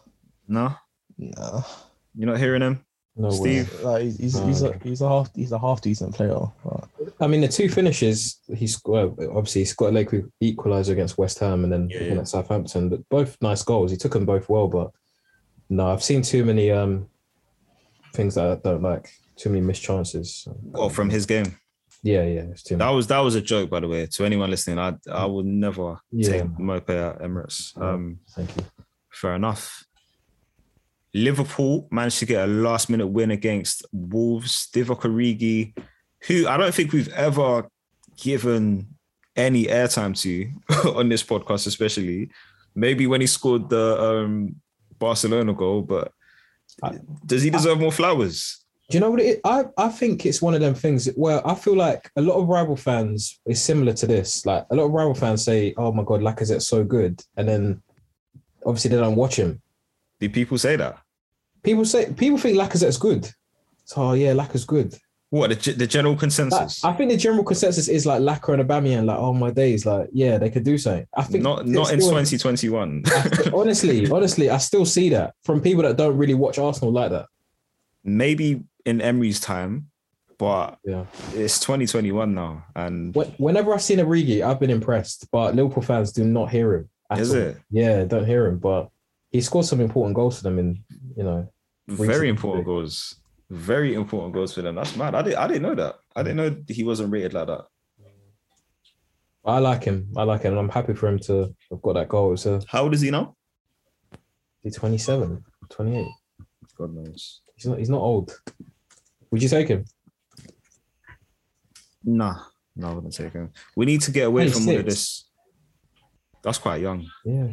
no? Nah. You're not hearing him, No way. Steve. Like he's he's, he's a he's a half he's a half decent player. But I mean, the two finishes he's well, obviously he's got a late equalizer against West Ham and then Yeah, yeah. at Southampton, but both nice goals. He took them both well, but no, I've seen too many um things that I don't like. Too many missed chances. Well, from his game. Yeah, yeah, That was that was a joke, by the way. To anyone listening, I I would never Yeah. take Maupay at Emirates. Um, Thank you. Fair enough. Liverpool managed to get a last minute win against Wolves. Divock Origi, who I don't think we've ever given any airtime to [LAUGHS] on this podcast, especially. Maybe when he scored the um, Barcelona goal, but does he deserve more flowers? Do you know what it is? I, I think it's one of them things where I feel like a lot of rival fans is similar to this. Like a lot of rival fans say, "Oh my god, Lacazette's so good," and then obviously they don't watch him. Do people say that? People say people think Lacazette's good. So oh, yeah, Laca's good. What the, the general Like, consensus? I think the general consensus is like Lacquer and Aubameyang. Like, oh my days, like yeah, they could do something. I think not not in 2021. [LAUGHS] honestly, honestly, I still see that from people that don't really watch Arsenal like that. Maybe in Emery's time, but Yeah. it's 2021 now, and Whenever I've seen Origi, I've been impressed. But Liverpool fans do not hear him. is all. it Yeah, don't hear him. But he scored some important goals for them. In you know, very important goals? Very important goals for them. That's mad. I didn't I didn't know that. I didn't know he wasn't rated like that. I like him. I like him, and I'm happy for him to have got that goal. So How old is he now? he's 27, 28. God knows. He's not. He's not old. Would you take him? Nah, no, I wouldn't take him. We need to get away from all of this. That's quite young. Yeah.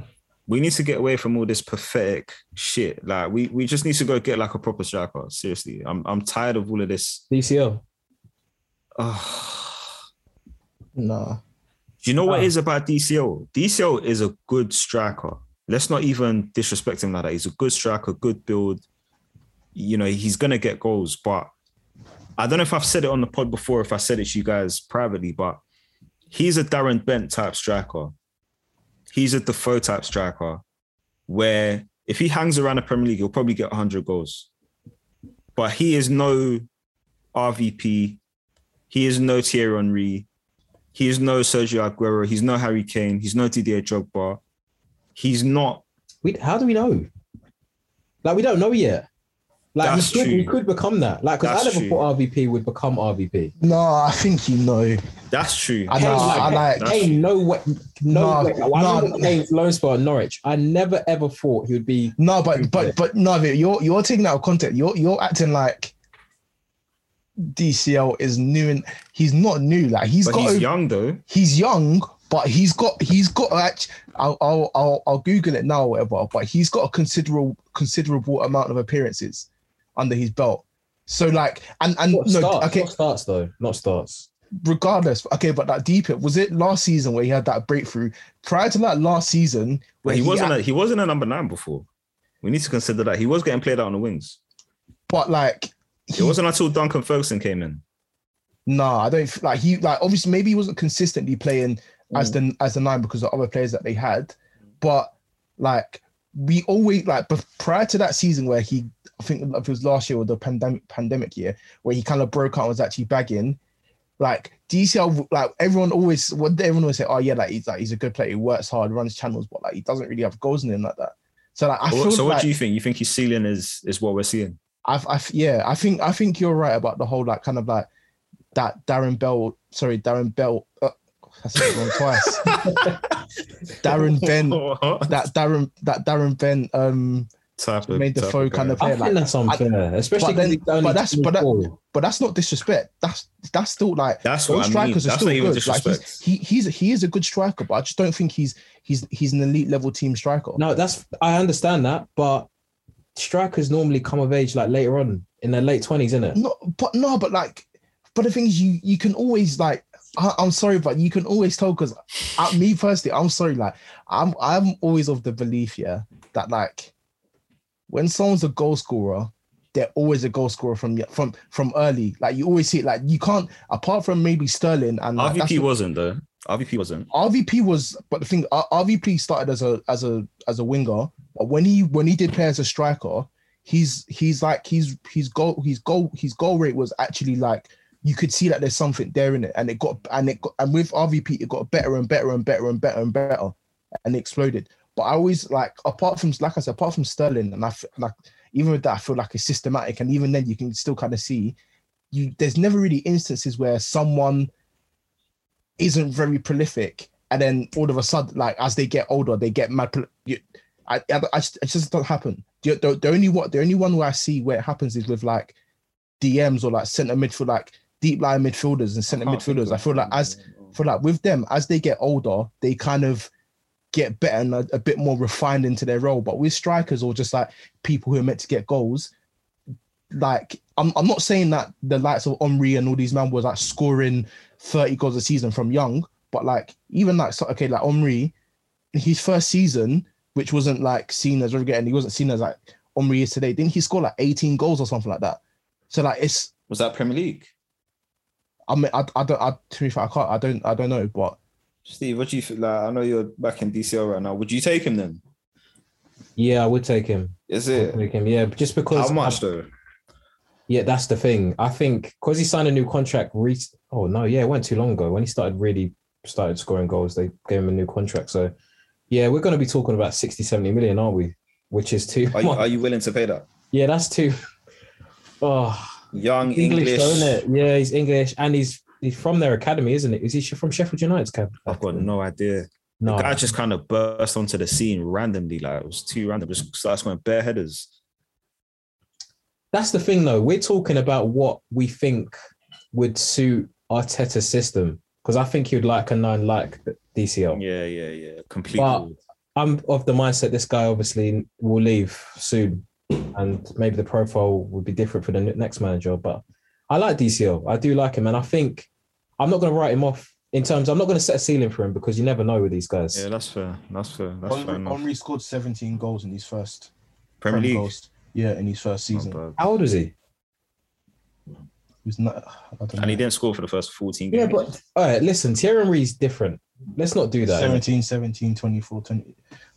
We need to get away from all this pathetic shit. Like we we just need to go get like a proper striker. Seriously, I'm I'm tired of all of this. DCL. Ah. nah. Do you know what Ah. it is about DCL? DCL is a good striker. Let's not even disrespect him like that. He's a good striker, good build. You know, he's gonna get goals, but I don't know if I've said it on the pod before, if I said it to you guys privately, but he's a Darren Bent type striker. He's a Defoe type striker, where if he hangs around the Premier League, he'll probably get 100 goals. But he is no RVP. He is no Thierry Henry. He is no Sergio Aguero. He's no Harry Kane. He's no Didier Drogba. He's not. We, how do we know? Like we don't know yet. Like That's he could, true. he could become that. Like because I never true. thought RVP would become RVP. No, I think you know. That's true. I Kane, know, like, I like- That's- Kane, no way, no, No, way. I no. remember Kane's loan spell at Norwich. I never ever thought he would be. No, but but but no, you're you're taking that out of context. You're you're acting like DCL is new and he's not new. Like he's but got he's over- young though. he's young, but he's got he's got actually I'll, I'll I'll I'll Google it now or whatever. But he's got a considerable considerable amount of appearances under his belt. So like and and What no starts? okay Not starts though. Not starts. regardless okay but that deep it was it last season where he had that breakthrough prior to that last season But where he wasn't. act- A, he wasn't a number nine before. We need to consider that he was getting played out on the wings. but like It he, wasn't until Duncan Ferguson came in. Nah, I don't f- like he like obviously maybe he wasn't consistently playing as Mm. the as the nine because of other players that they had, but like we always like bef- prior to that season where he I think it was last year or the pandemic pandemic year where he kind of broke out and was actually bagging. Like DCL, like everyone always, what everyone always say, oh yeah, like he's like he's a good player, he works hard, runs channels, but like he doesn't really have goals in him like that. So like I So, feel so what like do you think? You think his ceiling is is what we're seeing? I've, I've yeah, I think I think you're right about the whole like kind of like that Darren Bell, sorry, Darren Bell. Uh, I said it wrong twice. [LAUGHS] Darren Bent. that Darren that Darren Ben um type of made the type foe of guy. kind of I player. think Like, that's unfair, especially but then- because he's only but that's- but that- but that's not disrespect. That's that's still like That's those what I mean. strikers are That's still not even good. Like he's, disrespect. he he's he is a good striker, but I just don't think he's he's he's an elite level team striker. No, that's I understand that, but strikers normally come of age like later on in their late twenties, isn't it? No, but no, but like, but the thing is, you you can always like. I, I'm sorry, but you can always tell because uh, me personally, I'm sorry. Like, I'm I'm always of the belief, yeah, that like when someone's a goal scorer, they're always a goal scorer from from from early. Like you always see it. Like you can't apart from maybe Sterling and like, RVP wasn't though. RVP wasn't. RVP was, but the thing, uh, RVP started as a as a as a winger, but when he when he did play as a striker, he's he's like he's his goal his goal his goal rate was actually like you could see that there's something there in it, and it got and it got and with RVP it got better and better and better and better and better, and exploded. But I always like apart from like I said, apart from Sterling, and I f- like even with that, I feel like it's systematic, and even then you can still kind of see you. There's never really instances where someone isn't very prolific, and then all of a sudden, like as they get older, they get mad. You, I, I, I just, it just doesn't happen. The, the, the only what the only one where I see where it happens is with like DMs or like center midfield, like deep line midfielders and center midfielders. I feel like as for like with them as they get older, they kind of get better and a, a bit more refined into their role. But with strikers or just like people who are meant to get goals, like I'm, I'm not saying that the likes of Omri and all these men was like scoring 30 goals a season from young, but like even like so, okay, like Omri, in his first season, which wasn't like seen as very good, and he wasn't seen as like Omri is today, didn't he score like 18 goals or something like that? So like it's Was that Premier League? I mean I, I don't I to be fair, I can't I don't I don't know, but Steve, what do you feel like? I know you're back in DCL right now. Would you take him then? Yeah, I would take him. Is it? take him. Yeah, just because How much I- though? Yeah, that's the thing. I think because he signed a new contract. Re- oh no, yeah, it went too long ago. When he started really started scoring goals, they gave him a new contract. So yeah, we're going to be talking about 60, 70 million, aren't we? Which is too. Are you, much. are you willing to pay that? yeah, that's too. [LAUGHS] Oh, Young English, English. though, isn't it? Yeah, he's English, and he's he's from their academy, isn't it? Is he from Sheffield United's academy? I've got no idea. No, The guy just kind of burst onto the scene randomly. Like it was too random. Just starts going bare headers. that's the thing, though. We're talking about what we think would suit Arteta's system because I think he would like a nine like DCL. Yeah, yeah, yeah. Completely. But- I'm of the mindset this guy obviously will leave soon, and maybe the profile would be different for the next manager. But I like DCL. I do like him, and I think I'm not going to write him off in terms. I'm not going to set a ceiling for him because you never know with these guys. yeah, that's fair. That's fair. That's fair Henry, enough. Henry scored 17 goals in his first Premier League. goals. Yeah, in his first season. How old is he? He was not, I don't know. And he didn't score for the first 14 games. Yeah, but all right. Listen, Thierry Henry's different. Let's not do that. 17, 17, 24, 20.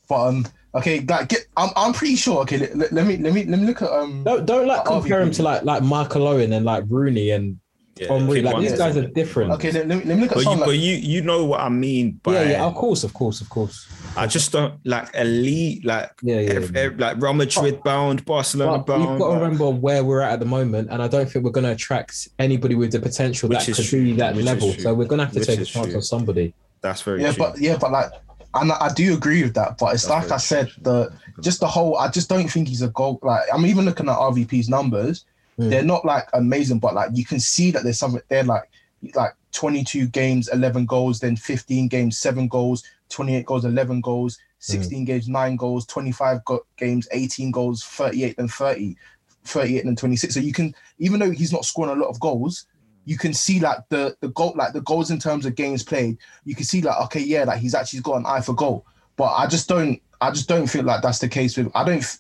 But um, okay, that get. I'm, I'm pretty sure. Okay, let, let- let me let me let me look at um. Don't don't like compare him to like like Michael Owen and like Rooney and Yeah, Henry. Like these guys are different. Okay, let, let me let me look at But you, someone but you, you know what I mean by yeah, yeah. Of course, of course, of course. I just don't like elite, like Yeah, yeah. ev- ev- like Real Madrid bound, Barcelona But bound. we've got to like- remember where we're at at the moment, and I don't think we're going to attract anybody with the potential Which that is could true. be that level. So we're going to have to take a chance true. on somebody. That's very yeah, true. but yeah, but like, and I, I do agree with that. But it's That's like I said, the just the whole. I just don't think he's a goal. Like I'm even looking at RVP's numbers. Mm. They're not like amazing, but like you can see that there's something They're Like like 22 games, 11 goals, then 15 games, seven goals, 28 goals, 11 goals, 16 games, nine goals, 25 go- games, 18 goals, 38 and 30, 38 and 26. So you can, even though he's not scoring a lot of goals, you can see like the the goal, like the goals in terms of games played. You can see like okay, yeah, like he's actually got an eye for goal. But I just don't, I just don't feel like that's the case with. I don't,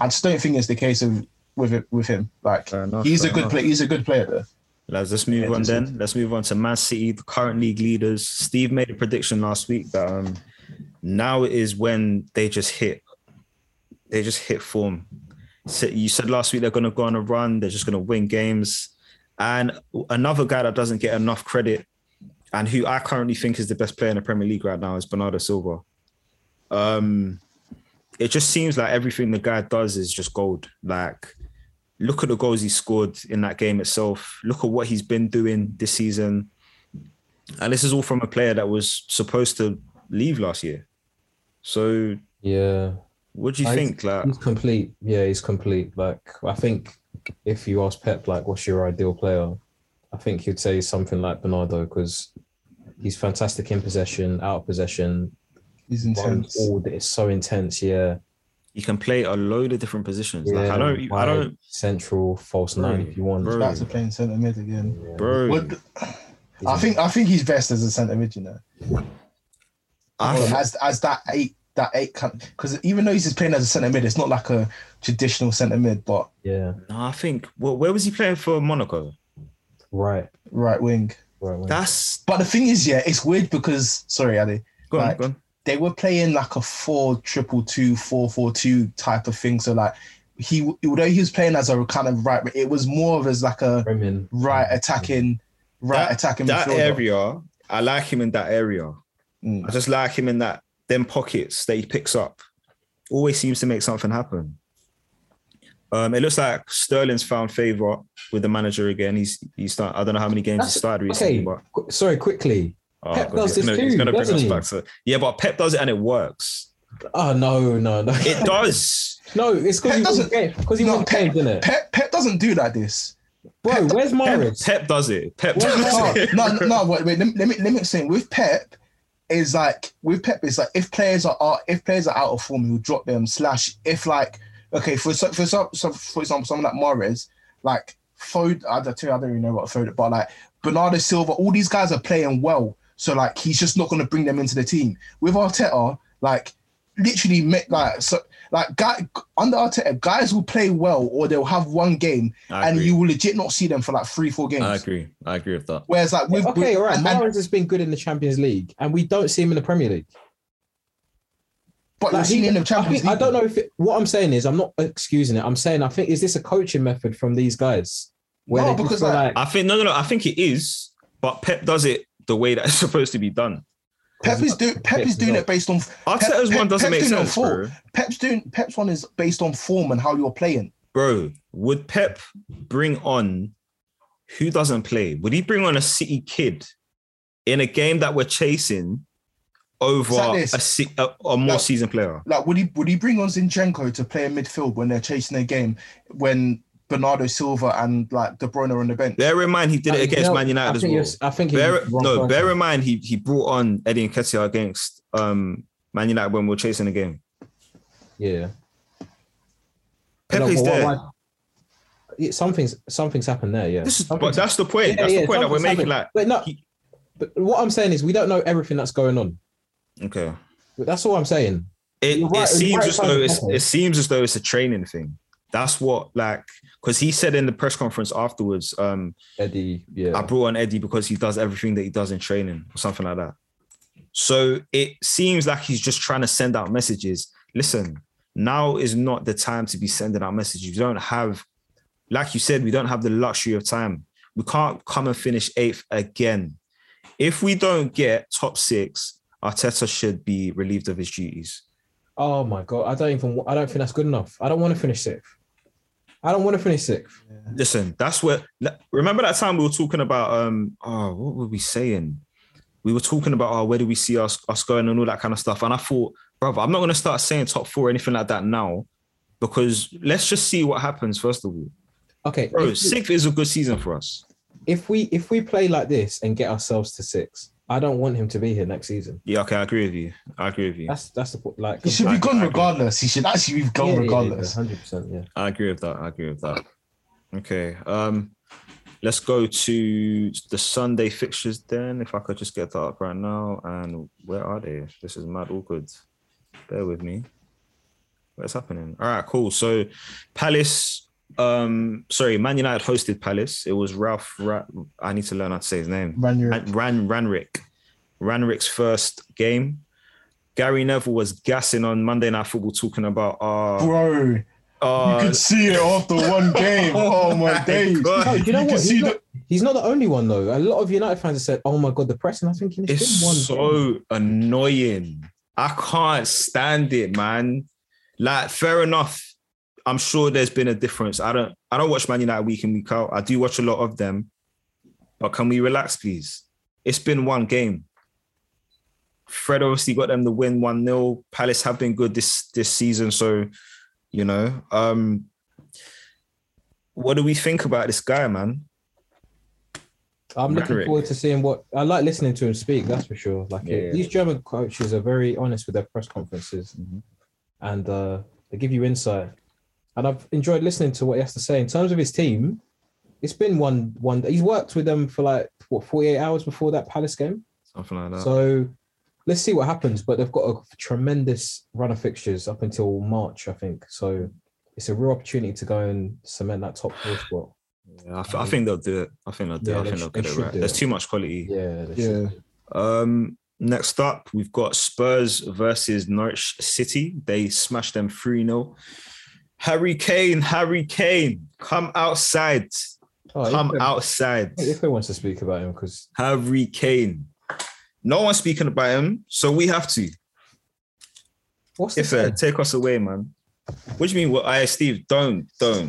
I just don't think it's the case of with it with him. Like enough, he's a good enough. player. He's a good player though. Let's just move Yeah, on this then. Let's move on to Man City, the current league leaders. Steve made a prediction last week that um, now is when they just hit, they just hit form. So you said last week they're going to go on a run. They're just going to win games. And another guy that doesn't get enough credit, and who I currently think is the best player in the Premier League right now, is Bernardo Silva. Um, it just seems like everything the guy does is just gold. Like look at the goals he scored in that game itself. Look at what he's been doing this season. And this is all from a player that was supposed to leave last year. So Yeah, What do you I- think? Like, He's complete. Yeah, he's complete. Like I think if you ask Pep, like, what's your ideal player? I think he'd say something like Bernardo because he's fantastic in possession, out of possession, He's runs intense. all. It's so intense. Yeah, he can play a load of different positions. yeah. like, I don't, I don't, central false nine if you want. bro. Back to playing centre mid again. Yeah. bro. Would- I think I think he's best as a centre mid. You know, I, as as that eight that eight because even though he's just playing as a centre mid, it's not like a traditional centre mid, but Yeah, no, I think. Well, where was he playing for Monaco? right, right wing. right. right. That's But the thing is, yeah, it's weird because sorry, Adi, go on, Like, go on. they were playing like a four triple two, four four two type of thing. So like he, although he was playing as a kind of right, it was more of as like a Bremen. right attacking, right That- attacking That midfielder. area, I like him in that area. Mm. I just like him in that them pockets that he picks up. Always seems to make something happen. Um, it looks like Sterling's found favor with the manager again. He's he's start, I don't know how many games That's- he started recently, Okay, but sorry, quickly. oh, Pep God, does this gonna, too, gonna bring us he? back to yeah, but Pep does it and it works. Oh no, no, no. It [LAUGHS] does. no, it's because he doesn't- because he No, won Pep- games, isn't it? Pep, Pep doesn't do like this. Bro, Pep- where's Pep, Maris? Pep does it. Pep does No, it. no, no, wait, wait, let me, let me let me explain. With Pep, is like with Pep, it's like if players are, are if players are out of form, he'll drop them. Slash, if like okay, for so- for some, some for example, someone like Mahrez, like Fode, I don't, I don't even know what Fode, but like Bernardo Silva, all these guys are playing well. So like he's just not going to bring them into the team. With Arteta, like literally, make like so like guy under Arteta, guys will play well or they'll have one game, I and agree. you will legit not see them for like three, four games. I agree. I agree with that. Whereas like with okay, with, all right. and- and- has been good in the Champions League, and we don't see him in the Premier League. but you're Like, seeing he- in the I, Champions think, I don't know if it, what I'm saying is I'm not excusing it. I'm saying I think is this a coaching method from these guys where No, because, like, like, I think no, no, no. I think it is, but Pep does it the way that it's [LAUGHS] supposed to be done. Pep is doing Pep is doing it based on Arteta's Pep- one doesn't Pep's make doing it on sense, bro. Pep's doing Pep's one is based on form and how you're playing. Bro, would Pep bring on who doesn't play? Would he bring on a City kid in a game that we're chasing over like a, se- a, a more Like- seasoned player? Like would he would he bring on Zinchenko to play in midfield when they're chasing a game when Bernardo Silva and like De Bruyne are on the bench? Bear in mind he did it You against know, Man I United as well. I think he's Bear, wrong no, person. bear in mind he he brought on Eddie Nketiah against um, Man United when we were chasing the game. yeah. Pepe's No, there. why- why- Yeah, something's something's happened there. Yeah, This is, but that's the point. Yeah, that's yeah, the point that we're making. happened. Like, But no, he- but what I'm saying is we don't know everything that's going on. okay, But that's all I'm saying. it, right- it seems right as though it's, it seems as though it's a training thing. That's what like because he said in the press conference afterwards, um, Eddie, yeah, I brought on Eddie because he does everything that he does in training or something like that. So it seems like he's just trying to send out messages. Listen, now is not the time to be sending out messages. We don't have, like you said, we don't have the luxury of time. We can't come and finish eighth again. If we don't get top six, Arteta should be relieved of his duties. Oh my god, I don't even. I don't think that's good enough. I don't want to finish sixth. I don't want to finish sixth. Listen, that's where. Remember that time we were talking about? Um, oh, what were we saying? We were talking about, oh, where do we see us us going and all that kind of stuff. And I thought, brother, I'm not going to start saying top four or anything like that now, because let's just see what happens first of all. Okay, Bro, if, we- sixth is a good season for us. if we if we play like this and get ourselves to six, I don't want him to be here next season. Yeah, okay, I agree with you. I agree with you. That's that's the point. Like He should be gone regardless. He should actually be gone regardless. Hundred percent. Yeah. I agree with that. I agree with that. Okay. Um, let's go to the Sunday fixtures then. If I could just get that up right now. And where are they? This is mad awkward. Bear with me. What's happening? All right, cool. So Palace, um, sorry, Man United hosted Palace. It was Ralph. Ra- I need to learn how to say his name. Ranieri. Ran, Ran Ranrick. Ranrick's first game. Gary Neville was gassing on Monday Night Football, talking about uh, Bro, uh you could see it after one game. [LAUGHS] Oh my days. God. No, you know You what? see He's the- not, he's not the only one though. A lot of United fans have said, "Oh my god, the press!" And I was thinking it's It's been one. game. so annoying. I can't stand it, man. Like, fair enough. I'm sure there's been a difference. I don't I don't watch Man United week in, week out. I do watch a lot of them. But can we relax, please? It's been one game. Fred obviously got them the win 1-0. Palace have been good this this season. So, you know, um, what do we think about this guy, man? I'm looking forward to seeing what I like listening to him speak. That's for sure. Like Yeah. these German coaches are very honest with their press conferences, and uh, they give you insight. And I've enjoyed listening to what he has to say in terms of his team. It's been one one. He's worked with them for like what 48 hours before that Palace game. Something like that. So let's see what happens. But they've got a tremendous run of fixtures up until March, I think. So it's a real opportunity to go and cement that top four spot. yeah, I, th- I think they'll do it. I think they'll do Yeah, it. I they think sh- they'll they get it right. There's it. too much quality. Yeah. they Yeah. Um, next up, we've got Spurs versus Norwich City. They smashed them 3 0. Harry Kane, Harry Kane, come outside. Oh, Come if- outside. If he wants to speak about him, because Harry Kane. No one's speaking about him, so we have to. what's the If uh, take us away, man. What do you mean? What I Steve, don't, don't,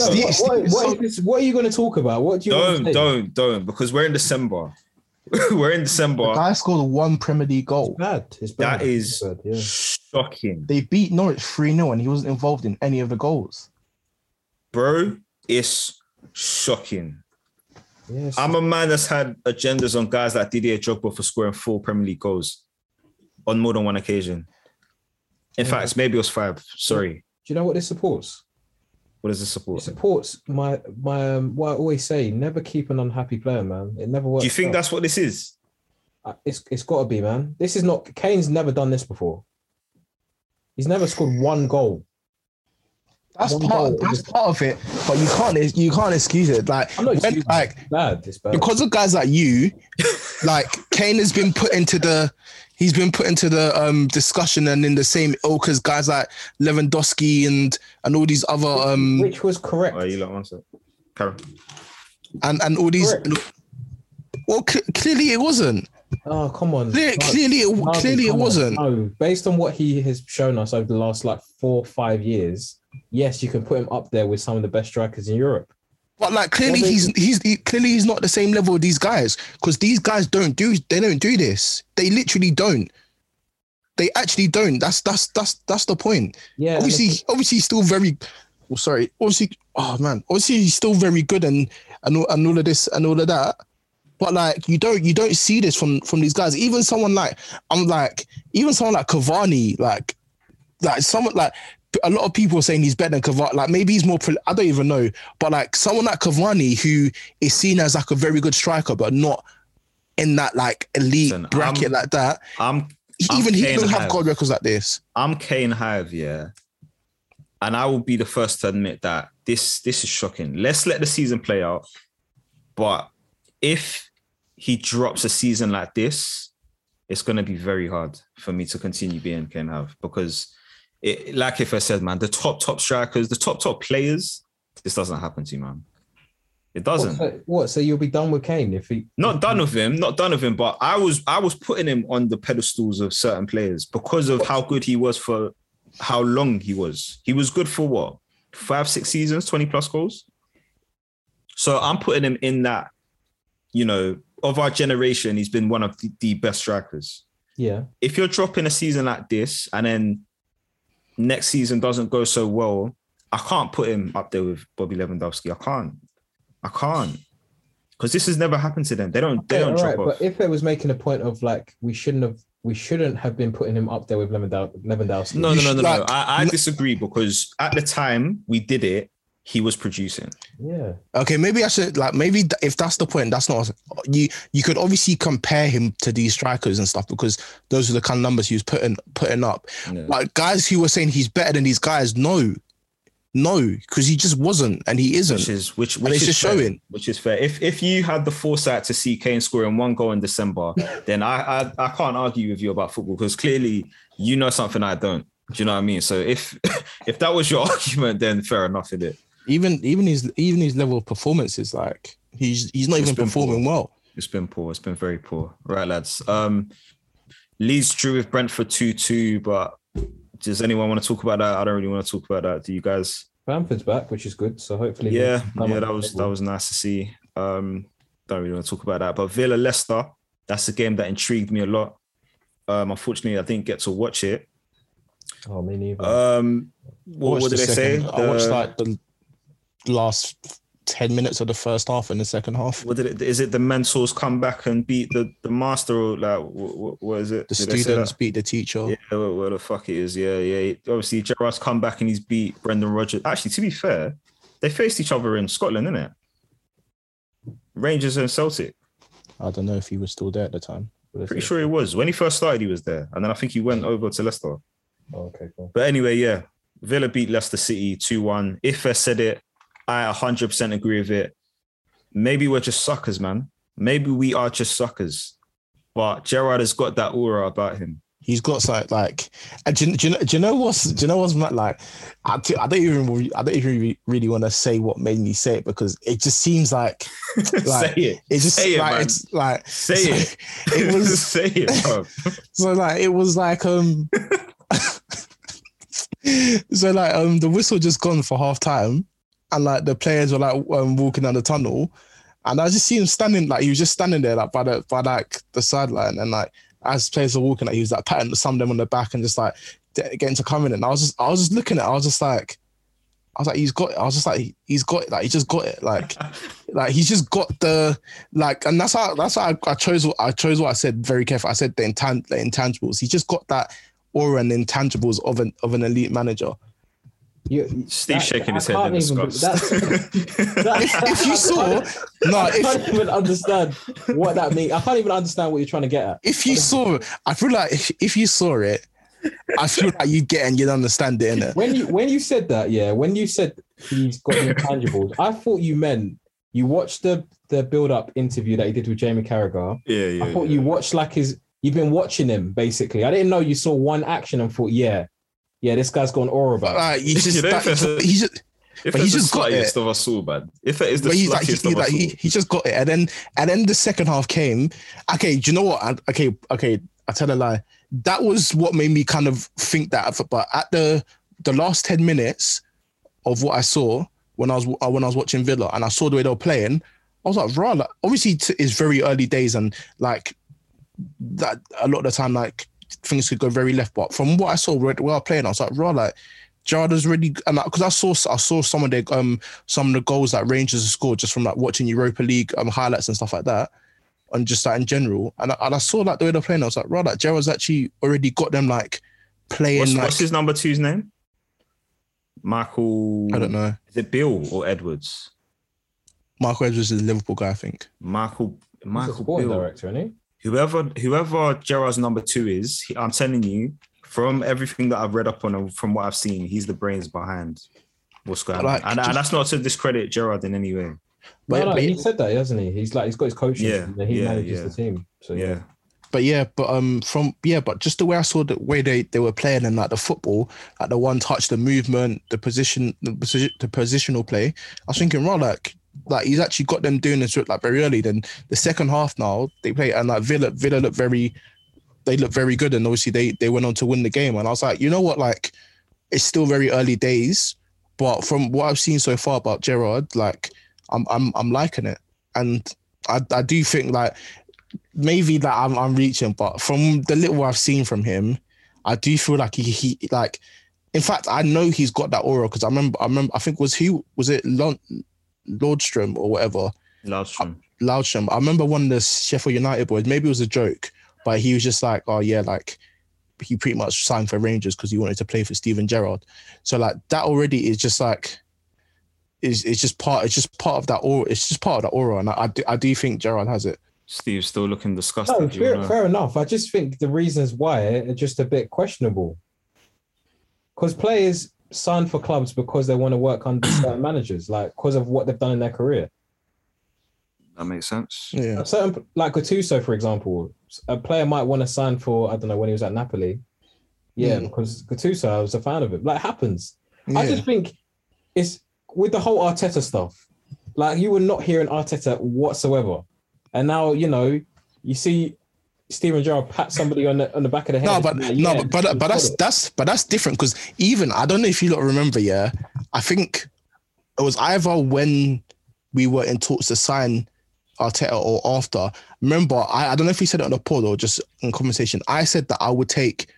No, Steve- what, what- what is what are you going to talk about? What do you don't, to say? don't, don't, because we're in December. [LAUGHS] we're in December. The December. guy scored one Premier League goal. It's bad. It's bad. That is It's bad, yeah. shocking. They beat Norwich 3 0 and he wasn't involved in any of the goals. Bro, it's shocking. Yeah, it's- I'm a man that's had agendas on guys like Didier Drogba for scoring four Premier League goals on more than one occasion. In Yeah. fact, maybe it was five. Sorry. do you know what this supports? What does It support? supports my my um, what I always say: never keep an unhappy player, man. It never works. Do you think out. that's what this is? Uh, it's it's got to be, man? This is not. Kane's never done this before. He's never scored one goal. That's One part. goal. That's part of it, but you can't. You can't excuse it. Like, I'm not when, like bad. Bad. because of guys like you, [LAUGHS] like Kane has been put into the. He's been put into the um, discussion and in the same ilk as guys like Lewandowski and and all these other um Which was correct. Oh, you like one sec. Karen. and and all these. Correct. Well, cl- clearly it wasn't. Oh come on. Clear, No, clearly, it, Marvin, clearly it wasn't. No, based on what he has shown us over the last like four five years, yes, you can put him up there with some of the best strikers in Europe. But like clearly Well, they- he's he's he, clearly he's not the same level of these guys because these guys don't do they don't do this. They literally don't. They actually don't. That's that's that's that's the point. Yeah, and obviously, obviously he's still very. Well, sorry. Obviously, oh man. Obviously he's still very good and and all, and all of this and all of that. But like you don't you don't see this from from these guys. Even someone like I'm like even someone like Cavani like like someone like a lot of people are saying he's better than Cavani. Like maybe he's more. I don't even know. But like someone like Cavani, who is seen as like a very good striker, but not in that like elite Listen, bracket I'm- like that. I'm He- I'm even he don't have goal records like this. I'm Kane Hive, yeah. And I will be the first to admit that this this is shocking. Let's let the season play out. But if he drops a season like this, it's gonna be very hard for me to continue being Kane Hive because it like if I said, man, the top top strikers, the top top players, this doesn't happen to you, man. It doesn't. so, what? So you'll be done with Kane if he Not done with him, not done with him, but I was I was putting him on the pedestals of certain players because of how good he was for how long he was. He was good for what? Five, six seasons, 20 plus goals. So I'm putting him in that, you know, of our generation, he's been one of the, the best strikers. Yeah. If you're dropping a season like this and then next season doesn't go so well, I can't put him up there with Bobby Lewandowski. I can't. I can't. Because this has never happened to them. They don't they Okay, don't all drop right, off. but if it was making a point of like we shouldn't have we shouldn't have been putting him up there with Lewandowski. No, no, no, no, no. like- I, I disagree because at the time we did it, he was producing. Yeah. Okay, maybe I should like maybe th- if that's the point, that's not you. You could obviously compare him to these strikers and stuff because those are the kind of numbers he was putting putting up. Yeah. Like guys who were saying he's better than these guys, no, no, because he just wasn't and he isn't. Which is which, which is just fair, showing. Which is fair. If if you had the foresight to see Kane scoring one goal in December, [LAUGHS] then I I, I can't argue with you about football because clearly you know something I don't. Do you know what I mean? So if [LAUGHS] if that was your [LAUGHS] argument, then fair enough, is it? Even even his even his level of performance is like he's he's not It's even been performing well. It's been poor. It's been very poor. Right, lads. Um, Leeds drew with Brentford two two, but does anyone want to talk about that? I don't really want to talk about that. Do you guys? Bamford's back, which is good. So hopefully, Yeah, come yeah, that was that was nice to see. Um, don't really want to talk about that, but Villa Leicester, that's a game that intrigued me a lot. Um, unfortunately, I didn't get to watch it. Oh, me neither. Um, what, what did the they say? second- I watched The- like the last ten minutes of the first half and the second half. what did it? Is it the mentors come back and beat the the master? Or like, what, what is it? The Did students beat the teacher. Yeah, where, where the fuck it is? Yeah, yeah. Obviously, Gerrard's come back and he's beat Brendan Rodgers. Actually, to be fair, they faced each other in Scotland, didn't it? Rangers and Celtic. I don't know if he was still there at the time. Pretty sure he was when he first started. He was there, and then I think he went over to Leicester. Oh, okay, cool. But anyway, yeah, Villa beat Leicester City 2 1. If I said it, I 100% agree with it. Maybe we're just suckers, man. Maybe we are just suckers. But Gerrard has got that aura about him. He's got like like. And do, you, do, you know, do you know what's do you know what's mad? like? I, do- I don't even I don't even really, want to say what made me say it because it just seems like [LAUGHS] Say it. it just Say it, like man. it's like Say so it. [LAUGHS] It was [LAUGHS] Say it, bro. so like it was like um so like um the whistle just gone for half time and like the players were like um, walking down the tunnel. And I just see him standing like he was just standing there like by the by like the sideline. And like as players were walking like he was like patting some of them on the back and just like getting to come in. And I was just I was just looking at it. I was just like I was like he's got it. I was just like he's got it. Like he just got it. Like [LAUGHS] like he's just got the like and that's how that's why I, I chose what I chose what I said very careful I said the, intan- the intangibles. He just got that aura and intangibles of an of an elite manager You, Steve shaking his head in even- disgust. that's- [LAUGHS] [LAUGHS] if you saw no I if can't even understand what that means. I can't even understand what you're trying to get at. if you saw I feel like if, if you saw it I feel like you get and you'd understand it innit? When you when you said that, yeah, when you said he's got the intangibles, I thought you meant you watched the the build up interview that he did with Jamie Carragher. yeah, yeah. I thought yeah. you watched like his. You've been watching him basically. I didn't know you saw one action and thought, yeah, yeah, this guy's gone an aura about. him. like you just [LAUGHS] You know, like, if it's- he's just If but it's he's the just got it. of us all, man. If it is the but he's like he, sluttiest he, of like us he, all. he just got it, and then and then the second half came. Okay, do you know what? I, okay, okay, I tell a lie. That was what made me kind of think that. But at the the last ten minutes of what I saw when I was uh, when I was watching Villa, and I saw the way they were playing, I was like, "Rah!" Like, obviously, it's very early days, and like that a lot of the time, like things could go very left. But from what I saw where they were playing, I was like, "Rah!" Like. Gerrard's really and because I saw I saw some of the um some of the goals that Rangers have scored just from like watching Europa League um highlights and stuff like that, and just like in general. And I, and I saw like the way they're playing. I was like, right, like Gerrard's actually already got them like playing What's, like what's his number two's name? Michael. I don't know. Is it Beale or Edwards? Michael Edwards is a Liverpool guy, I think. Michael. He's a Michael sporting Beale. director, isn't he? Whoever whoever Gerrard's number two is, he- I'm telling you, from everything that I've read up on and from what I've seen, he's the brains behind what's going Like, on. And, just- and that's not to discredit Gerrard in any way. But, no, no, but, he said that, hasn't he? He's like he's got his coaching, Yeah, and he yeah, manages yeah. the team. So yeah. Yeah. but yeah, but um from yeah, but just the way I saw the way they, they were playing and like the football, like the one touch, the movement, the position, the, position, the positional play, I was thinking, right, like like he's actually got them doing this like very early. Then the second half now they play and like Villa Villa look very they look very good and obviously they they went on to win the game. And I was like, you know what, like it's still very early days, but from what I've seen so far about Gerrard, like I'm I'm I'm liking it. And I, I do think like maybe that I'm I'm reaching, but from the little I've seen from him, I do feel like he he like in fact I know he's got that aura because I remember I remember I think was he was it Lon- Lordstrom or whatever Lundstram. Lundstram. I remember one of the Sheffield United boys, maybe it was a joke, but he was just like, oh yeah, like he pretty much signed for Rangers because he wanted to play for Steven Gerrard. So like that already is just like is it's just part it's just part of that aura. It's just part of that aura, and I, I do I do think Gerrard has it. Steve's still looking disgusted. No, fair, wanna- fair enough. I just think the reasons why are just a bit questionable. Because players sign for clubs because they want to work under [CLEARS THROAT] certain managers, like because of what they've done in their career. That makes sense. Yeah. Certain, like Gattuso, for example, a player might want to sign for I don't know when he was at Napoli. Yeah, Mm. because Gattuso, I was a fan of it. Like it happens. I just think it's with the whole Arteta stuff. Like you were not hearing Arteta whatsoever, and now you know you see Steven Gerrard pat somebody on the on the back of the head. No, but Like, no, yeah, but but, but that's it. that's but that's different because even I don't know if you lot remember, yeah. I think it was either when we were in talks to sign Arteta or after. Remember, I, I don't know if he said it on the pod or just in conversation. I said that I would take,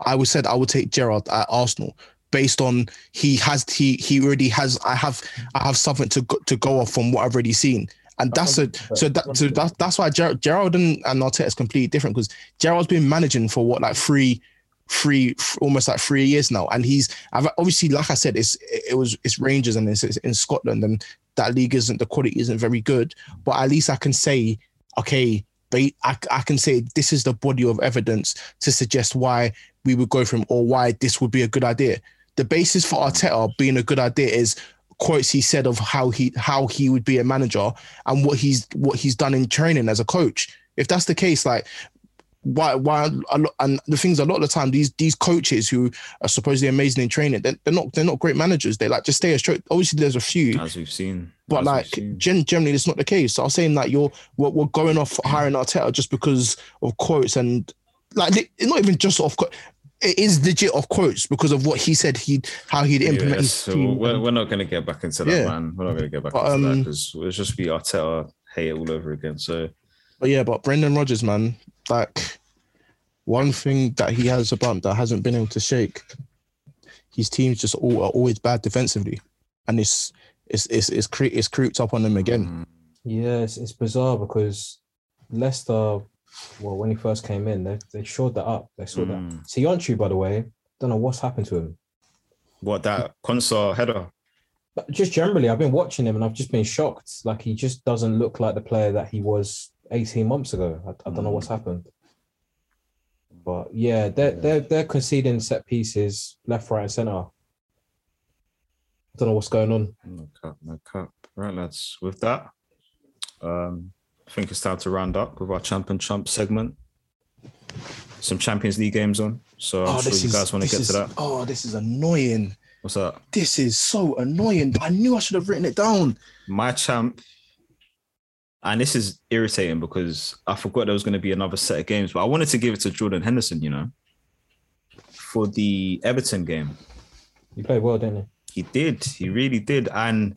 I would said I would take Gerrard at Arsenal based on he has he he already has I have I have something to go, to go off from what I've already seen. And that's a so that so that, that's why Gerrard, Gerrard and, and Arteta is completely different because Gerrard's been managing for what like three three almost like three years now. And he's I've, obviously like i said it's it was it's rangers and it's, it's in scotland and that league isn't the quality isn't very good. But at least i can say okay they, I, I can say this is the body of evidence to suggest why we would go from or why this would be a good idea. The basis for arteta being a good idea is quotes he said of how he how he would be a manager and what he's what he's done in training as a coach if that's the case like why why a lot, and the things a lot of the time these these coaches who are supposedly amazing in training they're, they're not they're not great managers they like just stay a straight obviously there's a few as we've seen. but like seen. gen- generally it's not the case so i was saying that you're we're, we're going off hiring Arteta just because of quotes and like it's not even just off it is legit of quotes because of what he said he how he'd implement Yeah, his so team we're, we're not going to get back into that, Yeah. man. We're not going to get back But, into that um, because it'll just be Arteta hate all over again. So But yeah, but Brendan Rodgers, man, like one thing that he has about that hasn't been able to shake, his teams just all are always bad defensively, and it's it's it's it's, cre- it's creeped up on them again. mm, Yeah, it's, it's bizarre because Leicester, well, when he first came in, they, they shored that up. They saw that. mm. Söyüncü, by the way, don't know what's happened to him. what that Konsa header. But just generally, I've been watching him and I've just been shocked. Like he just doesn't look like the player that he was 18 months ago. I, I don't know what's happened. But yeah, they're they're they're conceding set pieces left, right, and center. I don't know what's going on. No cap, no cap. Right, lads. With that, um, I think it's time to round up with our champion chump segment. Some Champions League games on, so I'm oh, sure you guys want to get is- to that. Oh, this is annoying. What's that? This is so annoying. I knew I should have written it down. My champ, and this is irritating because I forgot there was going to be another set of games, but I wanted to give it to Jordan Henderson. You know, for the Everton game. He played well, didn't he? He did. He really did. And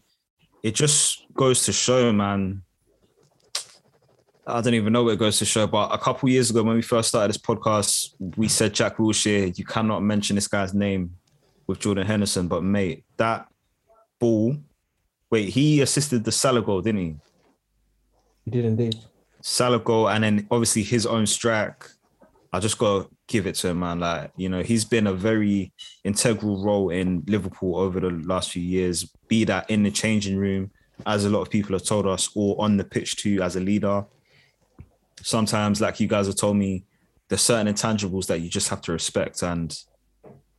it just goes to show, man. I don't even know where it goes to show, but a couple years ago when we first started this podcast, we said Jack Wilshere, you cannot mention this guy's name with Jordan Henderson. But mate, that ball, wait, he assisted the Salah goal, didn't he? He did indeed. Salah goal, and then obviously his own strike. I just gotta give it to him, man. Like, you know, he's been a very integral role in Liverpool over the last few years, be that in the changing room, as a lot of people have told us, or on the pitch too, as a leader. Sometimes, like you guys have told me, there's certain intangibles that you just have to respect. And,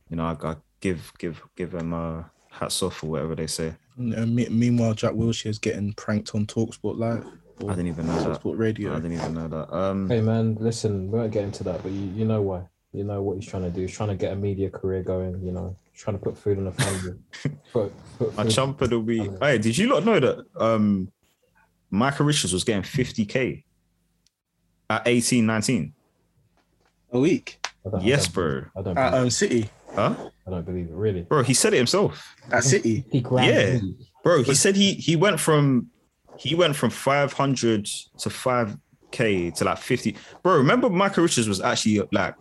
you know, I, I give give give him a hats off or whatever they say. And meanwhile, Jack Wilshere is getting pranked on Talksport Live. I didn't even know that. Talksport Radio. I didn't even know that. Um Hey man, listen, we won't get into that, but you, you know why. You know what he's trying to do. He's trying to get a media career going, you know, trying to put food on the family. [LAUGHS] put, put My food- chump of the week. Hey, did you not know that um Michael Richards was getting 50k at 18, 19? A week I I Yes, don't- bro. I don't, at um, City. Huh? I don't believe it, really. Bro, he said it himself. At City. He Yeah. me. Bro, he said he he went from he went from 500 to 5k to like 50. Bro, remember Michael Richards was actually like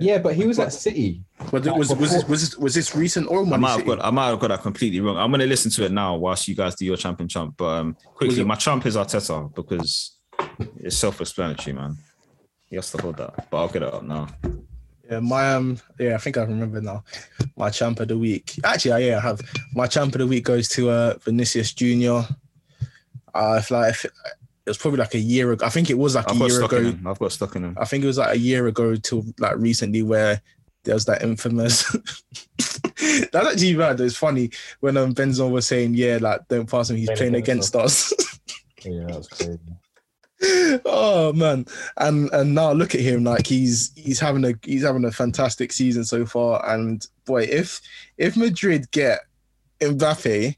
Yeah, but he was at City. But it was was this, was this was this recent oil I money? might have City? got I might have got that completely wrong. I'm gonna listen to it now whilst you guys do your champion chump. But um quickly, my chump is Arteta because it's self-explanatory, man. He has to hold that. But I'll get it up now. Yeah, my um, yeah, I think I remember now. My champ of the week. Actually, I- yeah, I have. My champ of the week goes to uh Vinicius Junior. Uh, if like if, it was probably like a year ago. I think it was like I've a year ago. I've got stuck in him. I think it was like a year ago till like recently where there was that infamous. [LAUGHS] That's actually bad. It's funny when um Benzema was saying, "Yeah, like don't pass him. He's Playing playing against against us." [LAUGHS] Yeah, that was crazy. Oh man. And and now look at him. Like he's he's having a he's having a fantastic season so far. And boy if if madrid get mbappe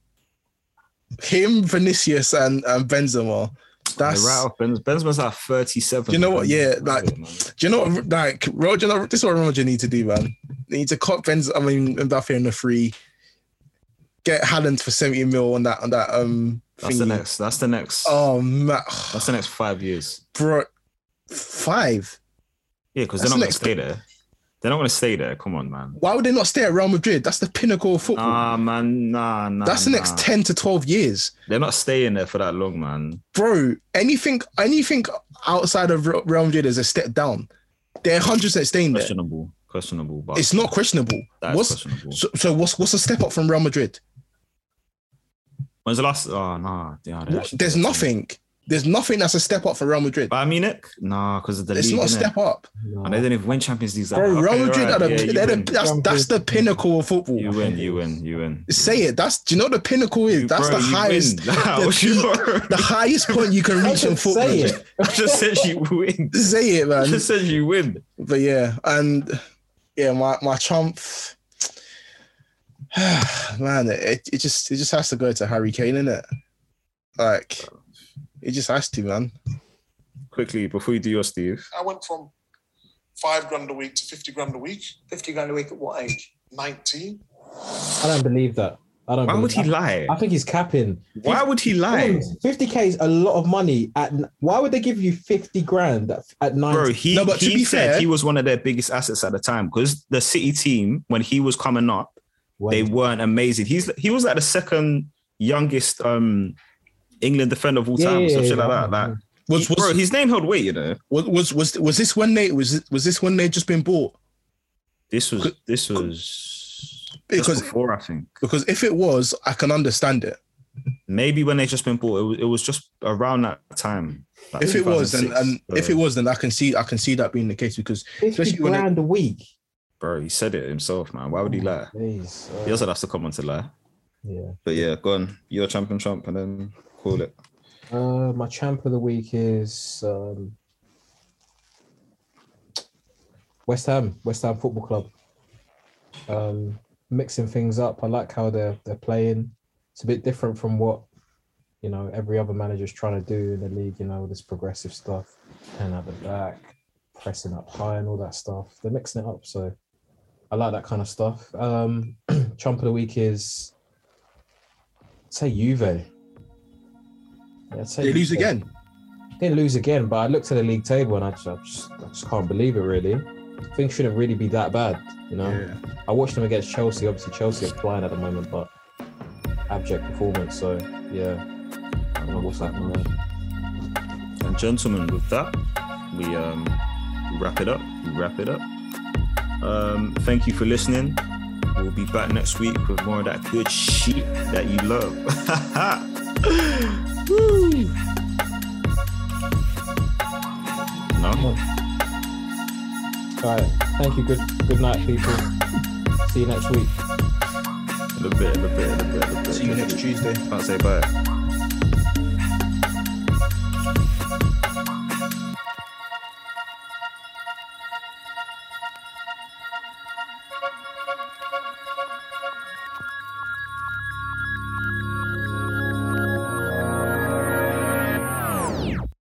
him vinicius and and benzema that's right off Benzema's at 37. You know what? Yeah, like- do you know what like roger this is what roger need to do man. They need to cut benz i mean mbappe in the free get Haaland for 70 mil on that on that um That's the next. That's the next. Oh man, That's the next five years. bro, five. Yeah, because they're not the gonna stay there. They're not gonna stay there. Come on, man. Why would they not stay at Real Madrid? That's the pinnacle of football. Nah, man. Nah, nah. That's the next ten to twelve years, They're not staying there for that long, man. bro. Anything, anything outside of Real Madrid is a step down. They're hundred percent staying there. Questionable. Questionable. But It's not questionable. What's questionable. so, so? What's what's a step up from Real Madrid? When's the last? Oh, nah. Yeah, they What- actually- There's nothing. There's nothing that's a step up for Real Madrid. Bayern Munich? Nah, because of the It's league. not a innit? step up, And they didn't even win Champions League. bro. Real Madrid are the, yeah, you the that's that's the pinnacle of football. You win, you win, you win. Say it. That's do you know what the pinnacle is? You- that's bro, the highest. win. [LAUGHS] How the, [LAUGHS] peak- the highest point you can reach in just football. say it. [LAUGHS] I just said you win. Say it, man. I man. just said you win. But yeah, and yeah, my my trump, [SIGHS] man, it, it just it just has to go to Harry Kane, innit? Like, it just has to, man. Quickly, before you do your Steve. I went from five grand a week to 50 grand a week, 50 grand a week at what age? 19. I don't believe that. I don't. Why would he that. lie? I think he's capping. Why would he lie? Fifty k is a lot of money. At why would they give you fifty grand at, at nine? Bro, he, No, but to he be said fair- he was one of their biggest assets at the time because the City team, when he was coming up, they weren't amazing. He's he was like the second youngest um England defender of all time, or yeah, some shit yeah, like that. Like, Was was, bro, his name held weight, you know. was was was was this when they was it- was this when they just been bought? This was this was Because- just before, I think. Because if it was, I can understand it. Maybe when they just been bought, it was, it was just around that time. like If it was, then 2006, and if it was, then I can see I can see that being the case because fifty especially when they- grand a week. Bro, he said it himself, man. Why would he lie? Please, He also has to come on to lie. yeah. But yeah, go on. You're champion Trump, and then call it. Uh, my champ of the week is um, West Ham, West Ham Football Club. Um, mixing things up. I like how they're they're playing. It's a bit different from what you know every other manager's trying to do in the league. You know this progressive stuff, and at the back, pressing up high, and all that stuff. They're mixing it up, so I like that kind of stuff. Um, [CLEARS THROAT] champ of the week is I'd say Juve. Yeah, I'd say they lose Juve. again. They lose again, but I looked at the league table and I just, I just, I just can't believe it. Really, things shouldn't really be that bad. You know, Yeah. I watched them against Chelsea. Obviously, Chelsea are flying at the moment, but abject performance. So yeah, I don't know what's happening there. And gentlemen, with that, we um we wrap it up. We wrap it up. Um, thank you for listening. We'll be back next week with more of that good shit that you love. [LAUGHS] Woo. No, All right, thank you. Good, good night, people. See you next week. in a bit, in a bit, in a bit, in a bit. See you next Tuesday. Can't say bye.